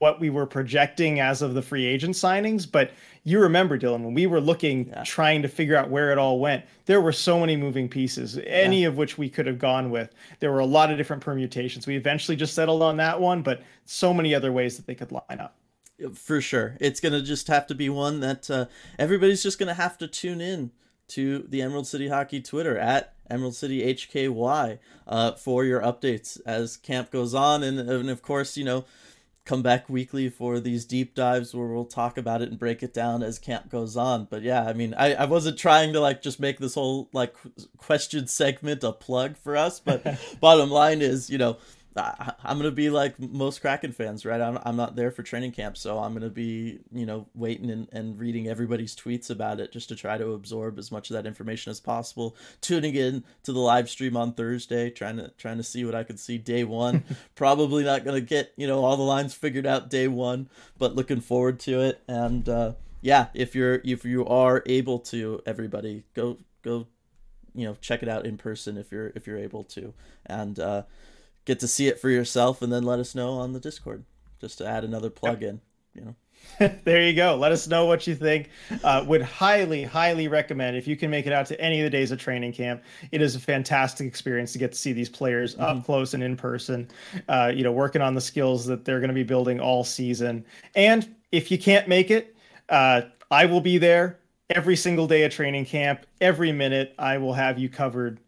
what we were projecting as of the free agent signings. But you remember, Dylan, when we were looking, yeah. trying to figure out where it all went, there were so many moving pieces, any yeah. of which we could have gone with. There were a lot of different permutations. We eventually just settled on that one, but so many other ways that they could line up. For sure. It's going to just have to be one that uh, everybody's just going to have to tune in to the Emerald City Hockey Twitter at Emerald City HKY uh, for your updates as camp goes on. And, and of course, you know, come back weekly for these deep dives where we'll talk about it and break it down as camp goes on. But yeah, I mean, I, I wasn't trying to like just make this whole like question segment a plug for us, but bottom line is, you know, I, am gonna be like most Kraken fans, right? I'm, I'm not there for training camp, so I'm gonna be you know waiting and, and reading everybody's tweets about it just to try to absorb as much of that information as possible. Tuning in to the live stream on Thursday, trying to trying to see what I could see day one. Probably not gonna get you know all the lines figured out day one, but looking forward to it. And uh, yeah, if you're if you are able to, everybody go go you know check it out in person if you're if you're able to and uh get to see it for yourself and then let us know on the Discord just to add another plug in, you know. there you go. Let us know what you think. Uh, would highly, highly recommend if you can make it out to any of the days of training camp. It is a fantastic experience to get to see these players mm-hmm. up close and in person. Uh, you know, working on the skills that they're going to be building all season. And if you can't make it, uh, I will be there every single day of training camp. Every minute, I will have you covered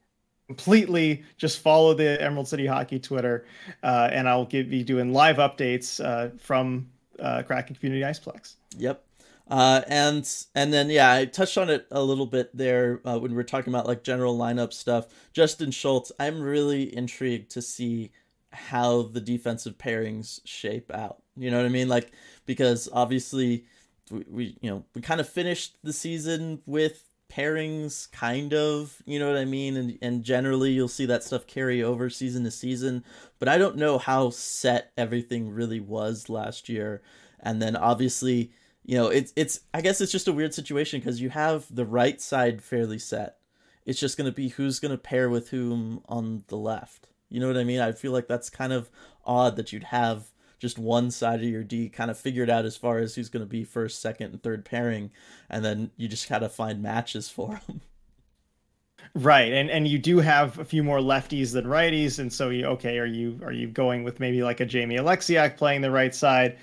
completely just follow the Emerald City Hockey Twitter, uh, and I'll give you doing live updates uh, from uh, Kraken Community Iceplex. Yep. Uh, and and then yeah, I touched on it a little bit there uh, when we were talking about like general lineup stuff. Justin Schultz, I'm really intrigued to see how the defensive pairings shape out. You know what I mean? Like because obviously we, we you know we kind of finished the season with pairings kind of you know what i mean? And and generally you'll see that stuff carry over season to season. But i don't know how set everything really was last year. And then obviously you know it's it's i guess it's just a weird situation because you have the right side fairly set. It's just going to be who's going to pair with whom on the left. You know what i mean? I feel like that's kind of odd that you'd have just one side of your D kind of figured out as far as who's going to be first, second, and third pairing, and then you just gotta find matches for them. Right, and and you do have a few more lefties than righties, and so you okay? Are you are you going with maybe like a Jamie Oleksiak playing the right side?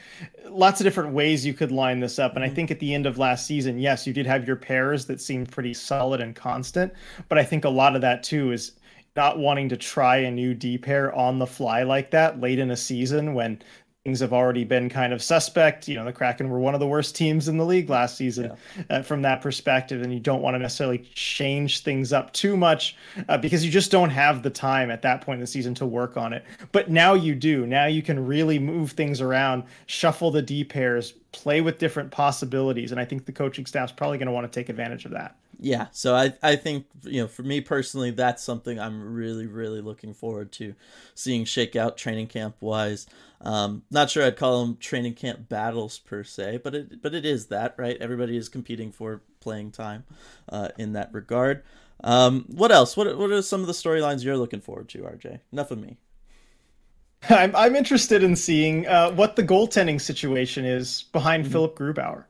Lots of different ways you could line this up, and mm-hmm. I think at the end of last season, yes, you did have your pairs that seemed pretty solid and constant, but I think a lot of that too is not wanting to try a new D pair on the fly like that late in a season when things have already been kind of suspect. You know, the Kraken were one of the worst teams in the league last season yeah. uh, from that perspective, and you don't want to necessarily change things up too much uh, because you just don't have the time at that point in the season to work on it. But now you do. Now you can really move things around, shuffle the D pairs, play with different possibilities. And I think the coaching staff's probably going to want to take advantage of that. Yeah, so I I think you know for me personally that's something I'm really really looking forward to seeing shake out training camp wise. Um, not sure I'd call them training camp battles per se, but it but it is that right. Everybody is competing for playing time uh, in that regard. Um, what else? What what are some of the storylines you're looking forward to, RJ? Enough of me. I'm I'm interested in seeing uh, what the goaltending situation is behind mm-hmm. Philipp Grubauer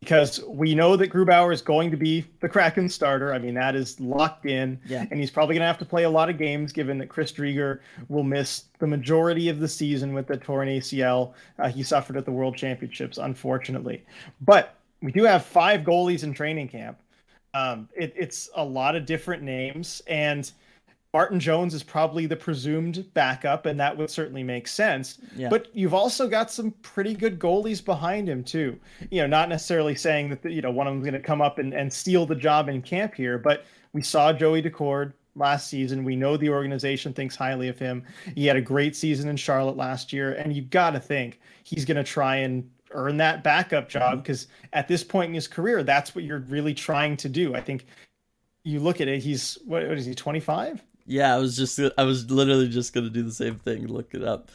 because we know that Grubauer is going to be the Kraken starter. I mean, that is locked in. Yeah. And he's probably going to have to play a lot of games given that Chris Driedger will miss the majority of the season with the torn ACL uh, he suffered at the World Championships, unfortunately. But we do have five goalies in training camp. Um, it, it's a lot of different names. And – Martin Jones is probably the presumed backup, and that would certainly make sense. Yeah. But you've also got some pretty good goalies behind him too. You know, not necessarily saying that you know one of them's going to come up and, and steal the job in camp here, but we saw Joey Daccord last season. We know the organization thinks highly of him. He had a great season in Charlotte last year, and you've got to think he's going to try and earn that backup job because mm-hmm. at this point in his career, that's what you're really trying to do. I think you look at it, he's what, what is he, 25? Yeah, I was just I was literally just gonna do the same thing. Look it up.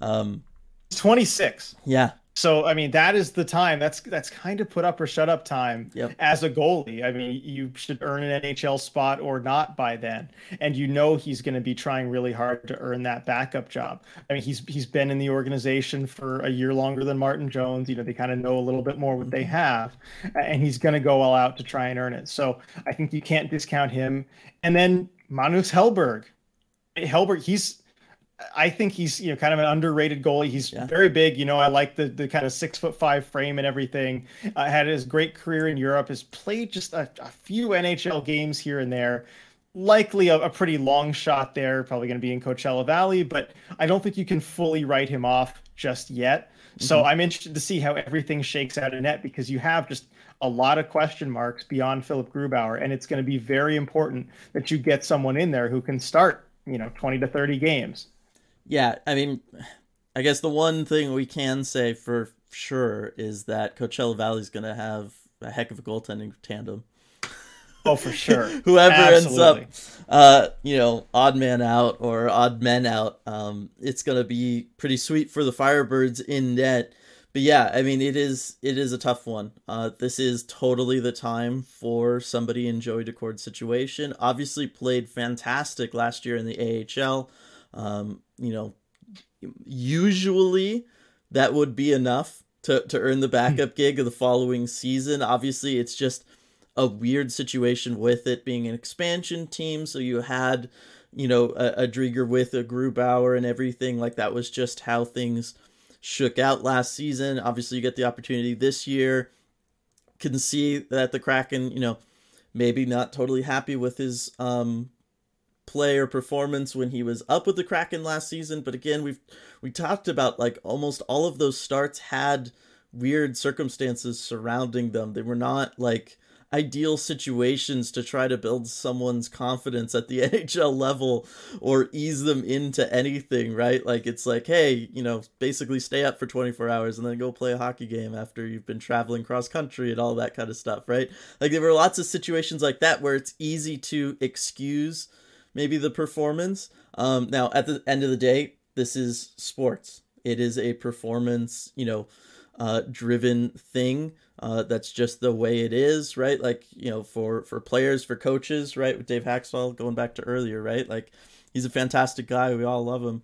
Um, 26. Yeah, so I mean that is the time. That's that's kind of put up or shut up time yep. as a goalie. I mean you should earn an NHL spot or not by then, and you know he's going to be trying really hard to earn that backup job. I mean he's he's been in the organization for a year longer than Martin Jones. You know they kind of know a little bit more what they mm-hmm. have, and he's going to go all out to try and earn it. So I think you can't discount him. And then Magnus Hellberg, Hellberg he's I think he's you know kind of an underrated goalie. He's yeah. very big. You know, I like the the kind of six foot five frame and everything. Uh, had his great career in Europe. Has played just a, a few NHL games here and there. Likely a, a pretty long shot there. Probably going to be in Coachella Valley, but I don't think you can fully write him off just yet. Mm-hmm. So I'm interested to see how everything shakes out in net because you have just a lot of question marks beyond Philipp Grubauer, and it's going to be very important that you get someone in there who can start, you know, 20 to 30 games yeah, I mean, I guess the one thing we can say for sure is that Coachella Valley is going to have a heck of a goaltending tandem. Oh, for sure. Whoever Absolutely. ends up, uh, you know, odd man out or odd men out, um, it's going to be pretty sweet for the Firebirds in net. But yeah, I mean, it is it is a tough one. Uh, this is totally the time for somebody in Joey Daccord's situation. Obviously, played fantastic last year in the AHL. Um, you know, usually that would be enough to, to earn the backup gig of the following season. Obviously, it's just a weird situation with it being an expansion team. So you had, you know, a, a Driedger with a Grubauer and everything. Like that was just how things shook out last season. Obviously, you get the opportunity this year. Can see that the Kraken, you know, maybe not totally happy with his um play or performance when he was up with the Kraken last season. But again, we've we talked about like almost all of those starts had weird circumstances surrounding them. They were not like ideal situations to try to build someone's confidence at the NHL level or ease them into anything, right? Like it's like, hey, you know, basically stay up for 24 hours and then go play a hockey game after you've been traveling cross country and all that kind of stuff, right? Like there were lots of situations like that where it's easy to excuse maybe the performance. Um, now, at the end of the day, this is sports. It is a performance, you know, uh, driven thing. Uh, that's just the way it is, right? Like you know, for for players, for coaches, right? With Dave Hakstol, going back to earlier, right? Like he's a fantastic guy. We all love him.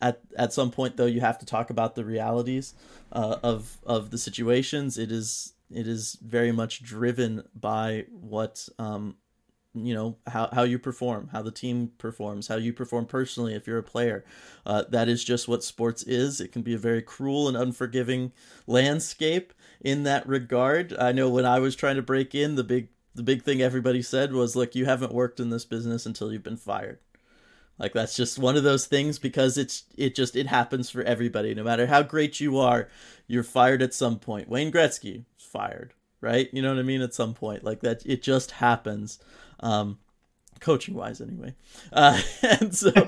At at some point, though, you have to talk about the realities uh, of of the situations. It is it is very much driven by what um, you know how, how you perform how the team performs how you perform personally if you're a player. Uh, that is just what sports is. It can be a very cruel and unforgiving landscape in that regard. I know when i was trying to break in the big the big thing everybody said was look you haven't worked in this business until you've been fired. Like that's just one of those things because it's it just it happens for everybody. No matter how great you are you're fired at some point. Wayne gretzky fired right? You know what i mean? At some point. Like that it just happens um, coaching wise anyway uh, and so uh,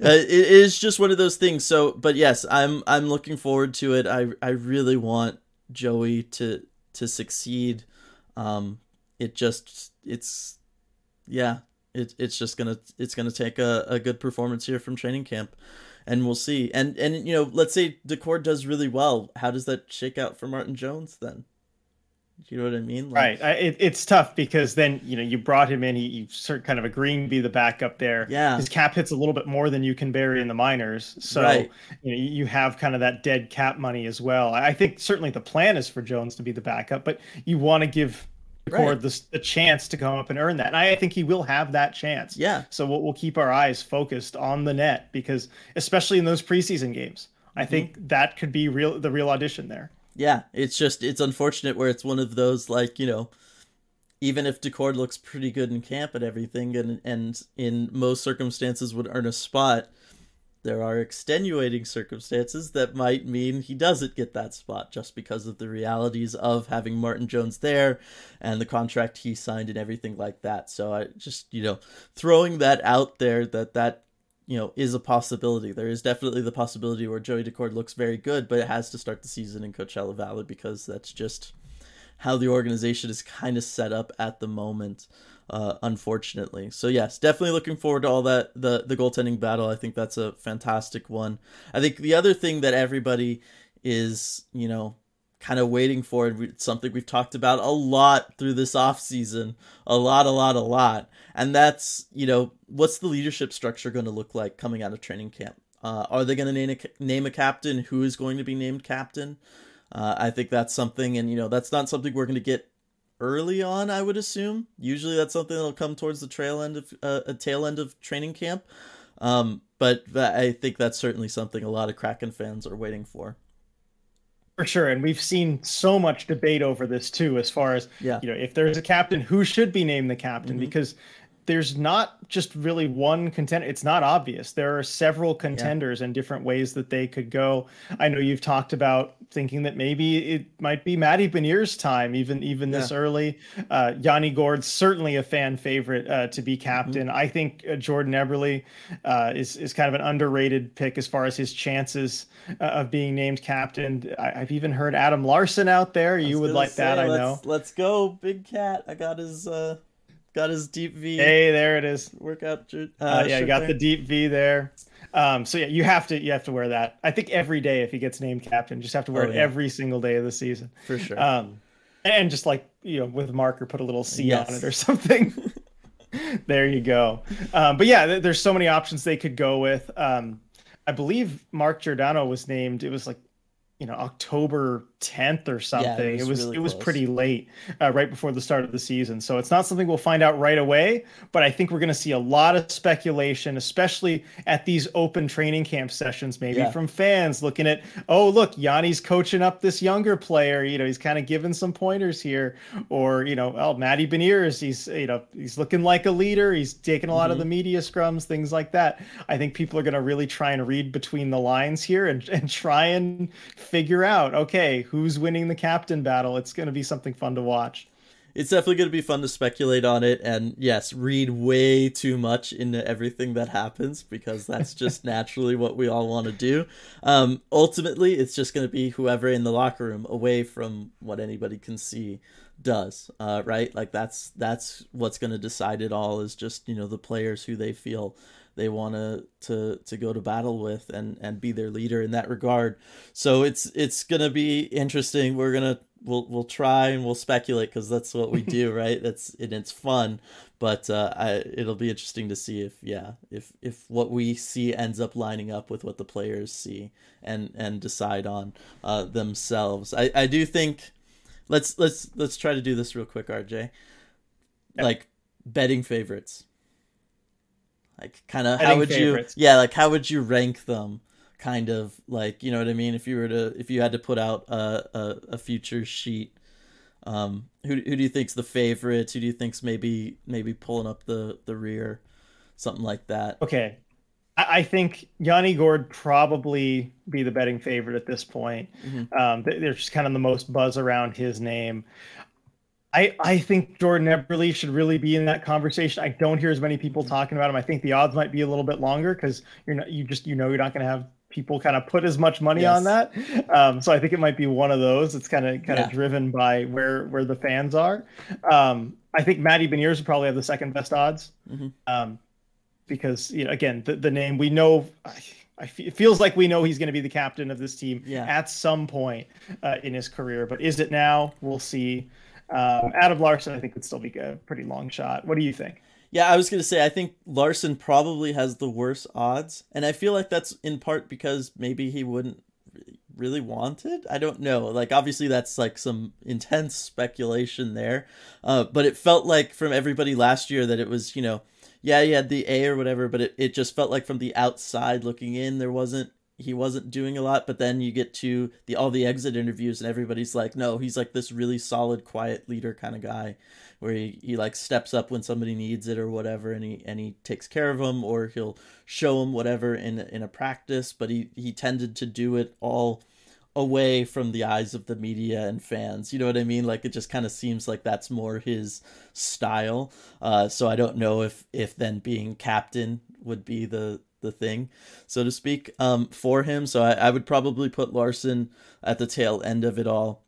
it is just one of those things so but yes i'm i'm looking forward to it i i really want Joey to to succeed. Um, it just it's yeah, it, it's just gonna it's gonna take a, a good performance here from training camp, and we'll see. And and you know, let's say Daccord does really well. How does that shake out for Martin Jones then? Do you know what I mean? Like, right. It, it's tough because then you know you brought him in. He you start kind of agreeing to be the backup there. Yeah. His cap hits a little bit more than you can bury in the minors, so right. you know you have kind of that dead cap money as well. I think certainly the plan is for Jones to be the backup, but you want to give right. the, the chance to come up and earn that. And I think he will have that chance. Yeah. So we'll, we'll keep our eyes focused on the net because especially in those preseason games, I mm-hmm. think that could be real the real audition there. Yeah, it's just it's unfortunate where it's one of those like you know, even if Daccord looks pretty good in camp and everything, and and in most circumstances would earn a spot, there are extenuating circumstances that might mean he doesn't get that spot just because of the realities of having Martin Jones there and the contract he signed and everything like that. So I just you know throwing that out there that that you know, is a possibility. There is definitely the possibility where Joey Daccord looks very good, but it has to start the season in Coachella Valley because that's just how the organization is kind of set up at the moment, uh, unfortunately. So yes, definitely looking forward to all that the the goaltending battle. I think that's a fantastic one. I think the other thing that everybody is, you know, kind of waiting for and something we've talked about a lot through this off season. A lot a lot a lot. And that's you know what's the leadership structure going to look like coming out of training camp? Uh, are they going to name a, name a captain? Who is going to be named captain? Uh, i think that's something and you know that's not something we're going to get early on i would assume. Usually that's something that'll come towards the trail end of uh, a tail end of training camp. Um, but i think that's certainly something a lot of kraken fans are waiting for for sure, and we've seen so much debate over this too, as far as yeah. you know, if there's a captain, who should be named the captain? Mm-hmm. Because there's not just really one contender. It's not obvious. There are several contenders yeah. and different ways that they could go. I know you've talked about thinking that maybe it might be Matty Beniers' time, even even this early. Uh, Yanni Gourde's certainly a fan favorite uh, to be captain. Mm-hmm. I think uh, Jordan Eberle uh, is is kind of an underrated pick as far as his chances uh, of being named captain. I, have even heard Adam Larsson out there. You would like say, that, I know. Let's go, Big Cat. I got his. Uh got his deep V. Hey, there it is. Workout. Uh, uh, yeah, you got there. the deep V there. Um, so yeah, you have to you have to wear that. I think every day if he gets named captain, just have to wear oh, it yeah. every single day of the season for sure. Um, and just like you know, with a marker, put a little C yes. on it or something. there you go. Um, but yeah, there's so many options they could go with. Um, I believe Mark Giordano was named. It was like you know October 10th or something. Yeah, it was it was, really it was pretty late, uh, right before the start of the season. So it's not something we'll find out right away. But I think we're going to see a lot of speculation, especially at these open training camp sessions, maybe yeah. from fans looking at, oh look, Yanni's coaching up this younger player. You know, he's kind of giving some pointers here, or you know, oh Matty Beniers, he's you know he's looking like a leader. He's taking a lot mm-hmm. of the media scrums, things like that. I think people are going to really try and read between the lines here and and try and figure out, okay who's winning the captain battle. It's going to be something fun to watch. It's definitely going to be fun to speculate on it and yes, read way too much into everything that happens because that's just naturally what we all want to do. Um, ultimately, it's just going to be whoever in the locker room away from what anybody can see does uh, right like that's that's what's going to decide it all is just you know the players who they feel they want to to to go to battle with and and be their leader in that regard. So it's it's gonna be interesting. We're gonna we'll we'll try and we'll speculate because that's what we do, right? That's and it's fun. But uh, I, it'll be interesting to see if yeah if if what we see ends up lining up with what the players see and and decide on uh, themselves. I I do think let's let's let's try to do this real quick, RJ. Like betting favorites like kind of how would favorites. you yeah like how would you rank them kind of like you know what i mean if you were to if you had to put out a a, a future sheet um who, who do you think's the favorites who do you think's maybe maybe pulling up the the rear something like that okay I think Yanni Gourde probably be the betting favorite at this point. Mm-hmm. Um, there's just kind of the most buzz around his name. I, I think Jordan Eberle should really be in that conversation. I don't hear as many people talking about him. I think the odds might be a little bit longer because you're not you just you know you're not going to have people kind of put as much money yes. on that. Um, so I think it might be one of those. It's kind of kind of yeah. driven by where where the fans are. Um, I think Matty Beniers would probably have the second best odds, mm-hmm. um, because you know again the, the name we know. I, it feels like we know he's going to be the captain of this team yeah. at some point uh, in his career, but is it now? We'll see. Um, Adam Larsson, I think, would still be a pretty long shot. What do you think? Yeah, I was going to say, I think Larsson probably has the worst odds. And I feel like that's in part because maybe he wouldn't really want it. I don't know. Like, obviously, that's like some intense speculation there. Uh, but it felt like from everybody last year that it was, you know, yeah, he had the A or whatever, but it, it just felt like from the outside looking in, there wasn't he wasn't doing a lot but then you get to the all the exit interviews and everybody's like no he's like this really solid quiet leader kind of guy where he, he like steps up when somebody needs it or whatever and he and he takes care of them or he'll show them whatever in in a practice but he he tended to do it all away from the eyes of the media and fans. You know what i mean? Like it just kind of seems like that's more his style. Uh so i don't know if if then being captain would be the the thing, so to speak, um, for him. So I, I would probably put Larsson at the tail end of it all.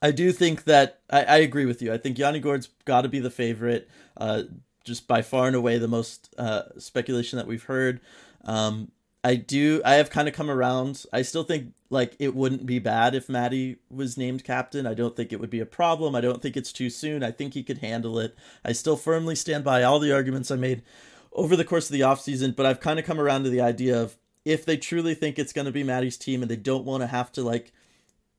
I do think that I, I agree with you. I think Yanni Gourde's got to be the favorite, uh, just by far and away the most uh, speculation that we've heard. Um, I do. I have kind of come around. I still think like it wouldn't be bad if Matty was named captain. I don't think it would be a problem. I don't think it's too soon. I think he could handle it. I still firmly stand by all the arguments I made over the course of the offseason, but I've kind of come around to the idea of if they truly think it's going to be Matty's team and they don't want to have to like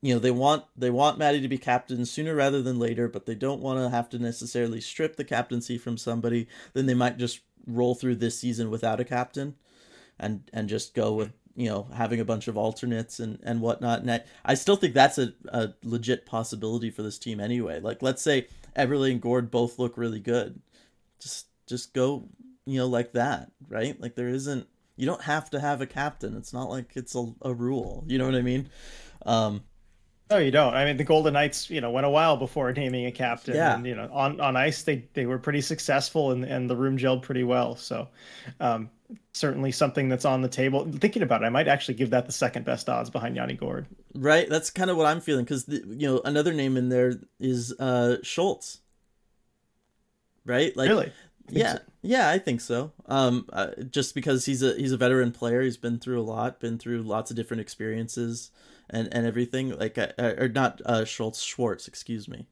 you know they want they want Matty to be captain sooner rather than later, but they don't want to have to necessarily strip the captaincy from somebody. Then they might just roll through this season without a captain, and and just go with you know having a bunch of alternates and and whatnot. And I, I still think that's a, a legit possibility for this team anyway. Like let's say Eberle and Gourde both look really good, just just go you know, like that, right? Like there isn't you don't have to have a captain. It's not like it's a, a rule. You know what I mean? Um, no, you don't. I mean, the Golden Knights, you know, went a while before naming a captain. Yeah. And, you know, on, on ice, they, they were pretty successful and, and the room gelled pretty well. So, um, certainly something that's on the table. Thinking about it, I might actually give that the second best odds behind Yanni Gourde. Right. That's kind of what I'm feeling because, you know, another name in there is uh, Schultz. Right? Like, really? Yeah, so. yeah, I think so. Um, uh, just because he's a he's a veteran player, he's been through a lot, been through lots of different experiences and and everything. Like, uh, uh or not uh, Schultz Schwartz, excuse me.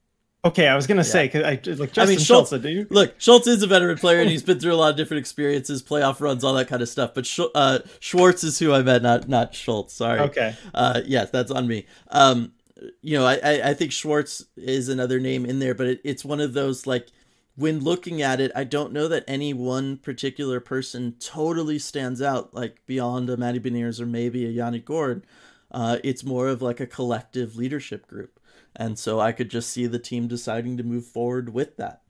Okay, I was gonna yeah. say because I like Justin I mean, Schultz. Schultz do you? Look, Schultz is a veteran player and he's been through a lot of different experiences, playoff runs, all that kind of stuff. But Sch- uh, Schwartz is who I meant, not not Schultz. Sorry. Okay. Uh, yes, that's on me. Um, you know, I I think Schwartz is another name in there, but it, it's one of those like when looking at it, I don't know that any one particular person totally stands out, like beyond a Matty Beniers or maybe a Yanni Gourde. Uh, it's more of like a collective leadership group. And so I could just see the team deciding to move forward with that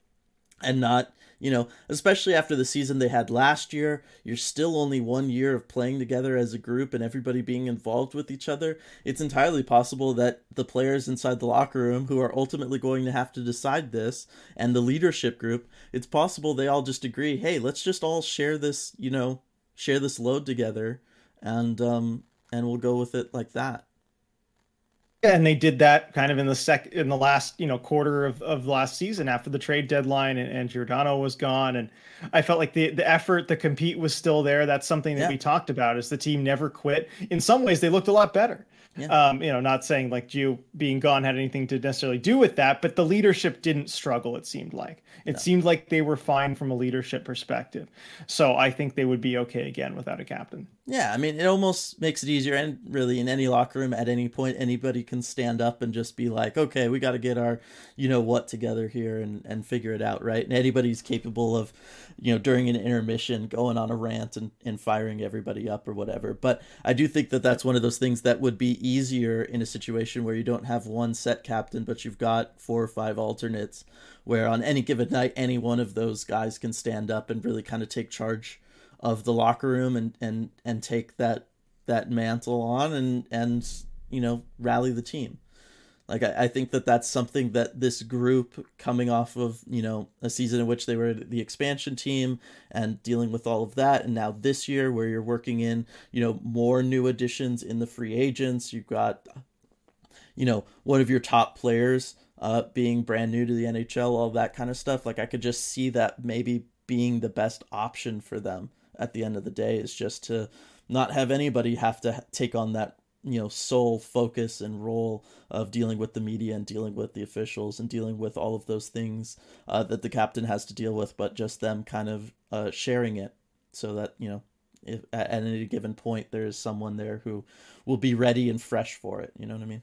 and not you know, especially after the season they had last year, you're still only one year of playing together as a group and everybody being involved with each other. It's entirely possible that the players inside the locker room who are ultimately going to have to decide this and the leadership group, it's possible they all just agree, hey, let's just all share this, you know, share this load together and um and we'll go with it like that and they did that kind of in the sec in the last you know quarter of, of last season after the trade deadline and, and Giordano was gone. And I felt like the the effort the compete was still there. That's something that yeah. we talked about is the team never quit. In some ways they looked a lot better. Yeah. um you know not saying like Gio being gone had anything to necessarily do with that but the leadership didn't struggle it seemed like. It no. seemed like they were fine from a leadership perspective. So I think they would be okay again without a captain yeah, I mean, it almost makes it easier, and really, in any locker room, at any point, anybody can stand up and just be like, "Okay, we got to get our, you know, what together here and and figure it out, right?" And anybody's capable of, you know, during an intermission, going on a rant and and firing everybody up or whatever. But I do think that that's one of those things that would be easier in a situation where you don't have one set captain, but you've got four or five alternates, where on any given night, any one of those guys can stand up and really kind of take charge of the locker room and and and take that that mantle on and and you know rally the team. Like I, I think that that's something that this group coming off of you know a season in which they were the expansion team and dealing with all of that, and now this year where you're working in you know more new additions in the free agents, you've got you know one of your top players uh, being brand new to the NHL, all that kind of stuff. Like I could just see that maybe being the best option for them at the end of the day is just to not have anybody have to take on that you know sole focus and role of dealing with the media and dealing with the officials and dealing with all of those things uh, that the captain has to deal with but just them kind of uh, sharing it so that you know if at any given point there is someone there who will be ready and fresh for it. You know what i mean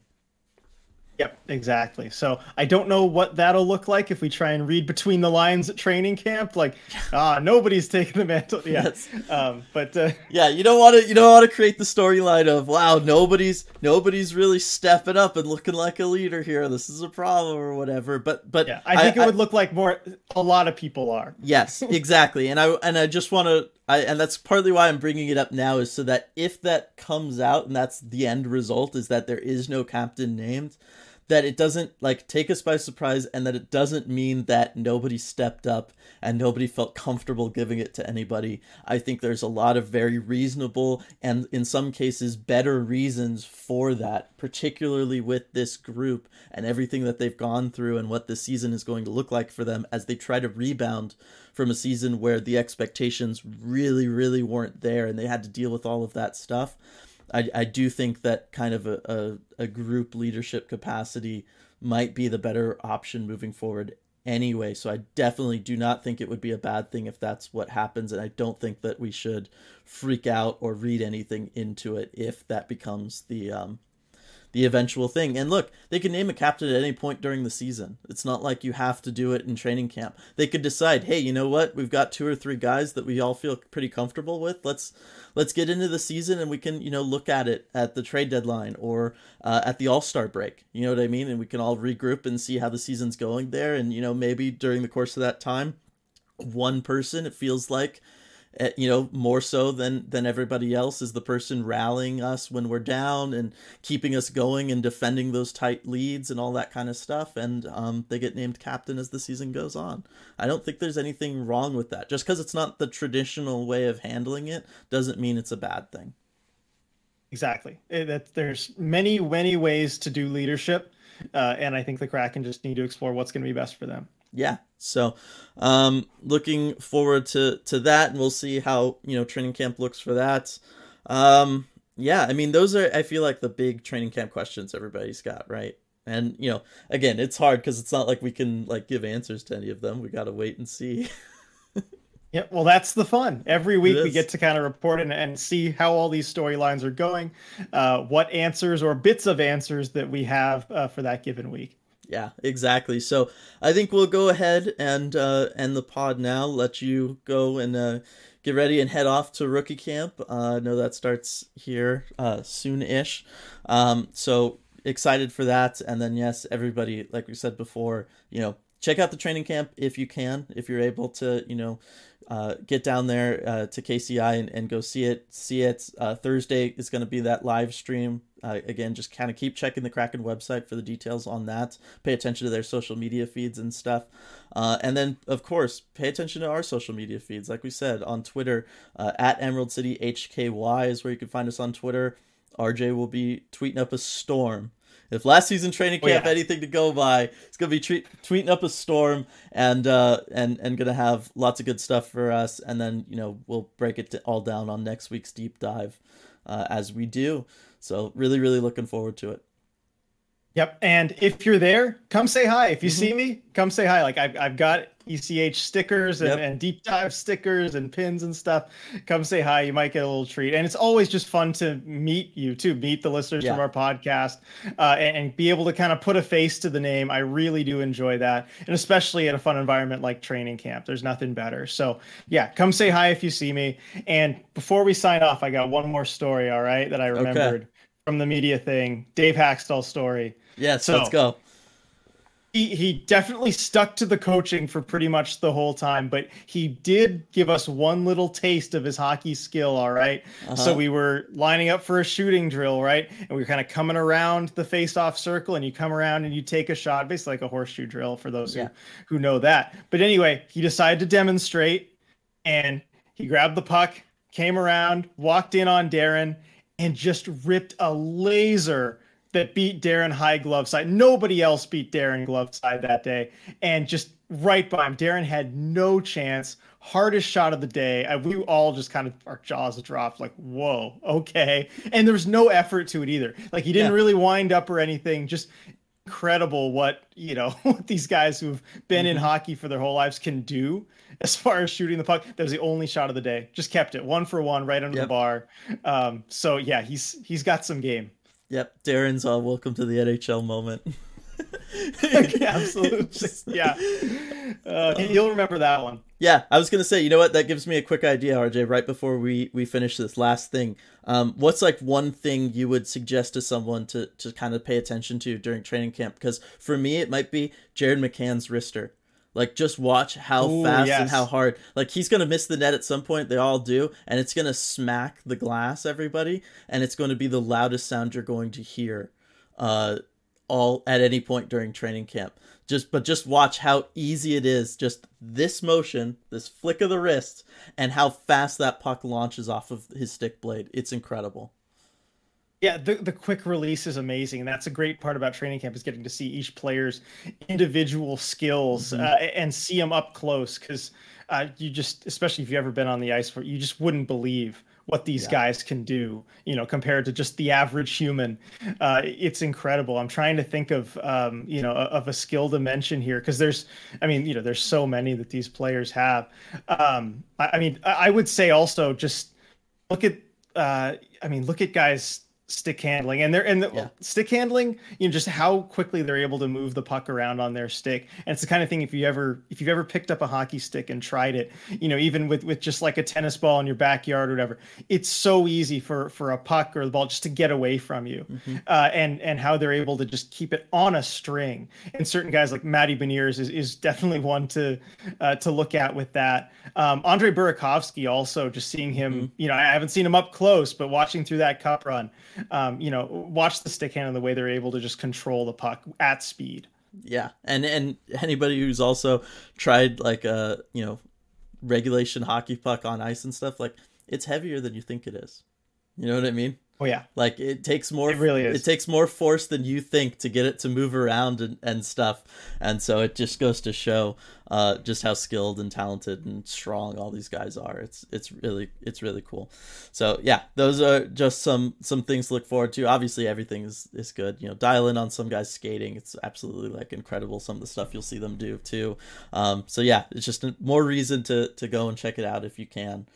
Yep, exactly. So I don't know what that'll look like if we try and read between the lines at training camp. Like, ah, nobody's taking the mantle. Yeah, yes. um, but uh... yeah, you don't want to you don't want to create the storyline of wow, nobody's nobody's really stepping up and looking like a leader here. This is a problem or whatever. But but yeah, I think I, it would I, look like more. A lot of people are. Yes, exactly. and I and I just want to I, and that's partly why I'm bringing it up now is so that if that comes out and that's the end result is that there is no captain named, that it doesn't like take us by surprise and that it doesn't mean that nobody stepped up and nobody felt comfortable giving it to anybody. I think there's a lot of very reasonable and in some cases better reasons for that, particularly with this group and everything that they've gone through and what this season is going to look like for them as they try to rebound from a season where the expectations really really weren't there and they had to deal with all of that stuff. I, I do think that kind of a, a, a group leadership capacity might be the better option moving forward anyway. So I definitely do not think it would be a bad thing if that's what happens. And I don't think that we should freak out or read anything into it if that becomes the um, the eventual thing. And look, they can name a captain at any point during the season. It's not like you have to do it in training camp. They could decide, hey, you know what? We've got two or three guys that we all feel pretty comfortable with. Let's let's get into the season and we can you know look at it at the trade deadline or uh, at the All Star break. You know what I mean? And we can all regroup and see how the season's going there. And you know maybe during the course of that time, one person it feels like you know more so than than everybody else is the person rallying us when we're down and keeping us going and defending those tight leads and all that kind of stuff. And um, they get named captain as the season goes on. I don't think there's anything wrong with that. Just because it's not the traditional way of handling it doesn't mean it's a bad thing. Exactly. Eh, there's many many ways to do leadership uh, and i think the kraken just need to explore what's going to be best for them yeah. So um looking forward to to that and we'll see how you know training camp looks for that. Um yeah i mean those are i feel like the big training camp questions everybody's got right? And you know again it's hard because it's not like we can like give answers to any of them. We gotta wait and see. Yeah well that's the fun. Every week we get to kind of report and, and see how all these storylines are going uh, what answers or bits of answers that we have uh, for that given week yeah, exactly. So I think we'll go ahead and uh, end the pod now. Let you go and uh, get ready and head off to rookie camp. Uh, I know that starts here uh, soon-ish. Um, so excited for that. And then yes, everybody, like we said before, you know, check out the training camp if you can, if you're able to, you know, uh, get down there uh, to KCI and, and go see it. See it. Uh, Thursday is going to be that live stream. Uh, again, just kind of keep checking the Kraken website for the details on that. Pay attention to their social media feeds and stuff. Uh, and then, of course, pay attention to our social media feeds. Like we said, on Twitter, uh, at Emerald City HKY is where you can find us on Twitter. RJ will be tweeting up a storm if last season training camp oh, yeah. anything to go by, it's gonna be tre- tweeting up a storm and uh, and and gonna have lots of good stuff for us. And then you know we'll break it all down on next week's deep dive uh, as we do. So really, really looking forward to it. Yep. And if you're there, come say hi. If you mm-hmm. see me, come say hi. Like I've, I've got ECH stickers and, yep. and deep dive stickers and pins and stuff. Come say hi. You might get a little treat. And it's always just fun to meet you too, meet the listeners yeah. from our podcast uh, and, and, be able to kind of put a face to the name. I really do enjoy that. And especially at a fun environment like training camp, there's nothing better. So yeah, come say hi if you see me. And before we sign off, I got one more story, all right, that I remembered. Okay from the media thing, Dave Hakstol story. Yes, so, let's go. he, he definitely stuck to the coaching for pretty much the whole time, but he did give us one little taste of his hockey skill. All right. uh-huh. So we were lining up for a shooting drill, right? And we were kind of coming around the face off circle, and you come around and you take a shot, basically like a horseshoe drill for those yeah. who, who know that. But anyway, he decided to demonstrate and he grabbed the puck, came around, walked in on Darren, and just ripped a laser that beat Darren high glove side. Nobody else beat Darren glove side that day, and just right by him. Darren had no chance. Hardest shot of the day. I, we all just kind of our jaws dropped, like, "Whoa, okay." And there was no effort to it either. Like he didn't yeah. really wind up or anything. Just incredible what you know what these guys who've been mm-hmm. in hockey for their whole lives can do as far as shooting the puck. That was the only shot of the day. Just kept it one for one right under yep. the bar. Um, so yeah, he's he's got some game. Yep, Darren's all welcome to the NHL moment. Absolutely. Just, yeah. Uh, you'll remember that one. Yeah, I was gonna say, you know what? That gives me a quick idea, RJ. Right before we we finish this last thing, um, what's like one thing you would suggest to someone to to kind of pay attention to during training camp? Because for me, it might be Jared McCann's wrister. Like just watch how Ooh, fast yes. and how hard. Like he's gonna miss the net at some point. They all do, and it's gonna smack the glass, everybody, and it's going to be the loudest sound you're going to hear, uh, all at any point during training camp. Just but just watch how easy it is. Just this motion, this flick of the wrist, and how fast that puck launches off of his stick blade. It's incredible. Yeah, the, the quick release is amazing, and that's a great part about training camp is getting to see each player's individual skills mm-hmm. uh, and see them up close. Because uh, you just, especially if you've ever been on the ice, for you just wouldn't believe what these yeah. guys can do. You know, compared to just the average human, uh, it's incredible. I'm trying to think of, um, you know, of a skill dimension here because there's, I mean, you know, there's so many that these players have. Um, I, I mean, I would say also just look at, uh, I mean, look at guys stick handling and they're and the yeah. stick handling you know just how quickly they're able to move the puck around on their stick and it's the kind of thing if you ever if you've ever picked up a hockey stick and tried it you know even with with just like a tennis ball in your backyard or whatever it's so easy for for a puck or the ball just to get away from you mm-hmm. uh, and and how they're able to just keep it on a string and certain guys like Matty Beniers is, is definitely one to uh, to look at with that um, Andre Burakovsky also just seeing him mm-hmm. you know I haven't seen him up close but watching through that cup run um, you know, watch the stick hand and the way they're able to just control the puck at speed. Yeah, and and anybody who's also tried like a you know regulation hockey puck on ice and stuff, like it's heavier than you think it is. You know what I mean? Oh yeah. Like it takes more it really is. It takes more force than you think to get it to move around and, and stuff. And so it just goes to show uh, just how skilled and talented and strong all these guys are. It's it's really it's really cool. So yeah, those are just some some things to look forward to. Obviously everything is, is good. You know, dial in on some guys skating. It's absolutely like incredible some of the stuff you'll see them do too. Um, so yeah, it's just more reason to to go and check it out if you can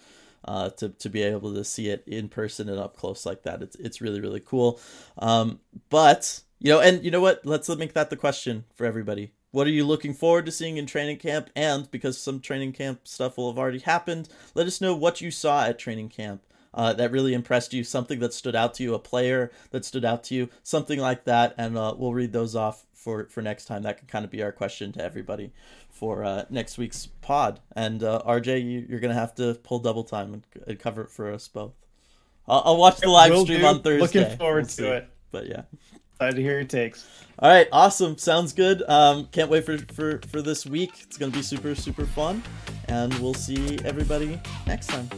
uh, to to be able to see it in person and up close like that. It's it's really really cool. Um, but you know, and you know what? Let's make that the question for everybody. What are you looking forward to seeing in training camp? And because some training camp stuff will have already happened, let us know what you saw at training camp. Uh, that really impressed you, something that stood out to you, a player that stood out to you, something like that, and uh, we'll read those off for for next time. That could kind of be our question to everybody for uh, next week's pod. And uh, RJ, you, are gonna have to pull double time and, and cover it for us both. I'll, I'll watch the live stream do. on Thursday. Looking forward we'll to see. it. But yeah, glad to hear your takes. All right, awesome. Sounds good. Um, can't wait for, for for this week. It's gonna be super super fun, and we'll see everybody next time.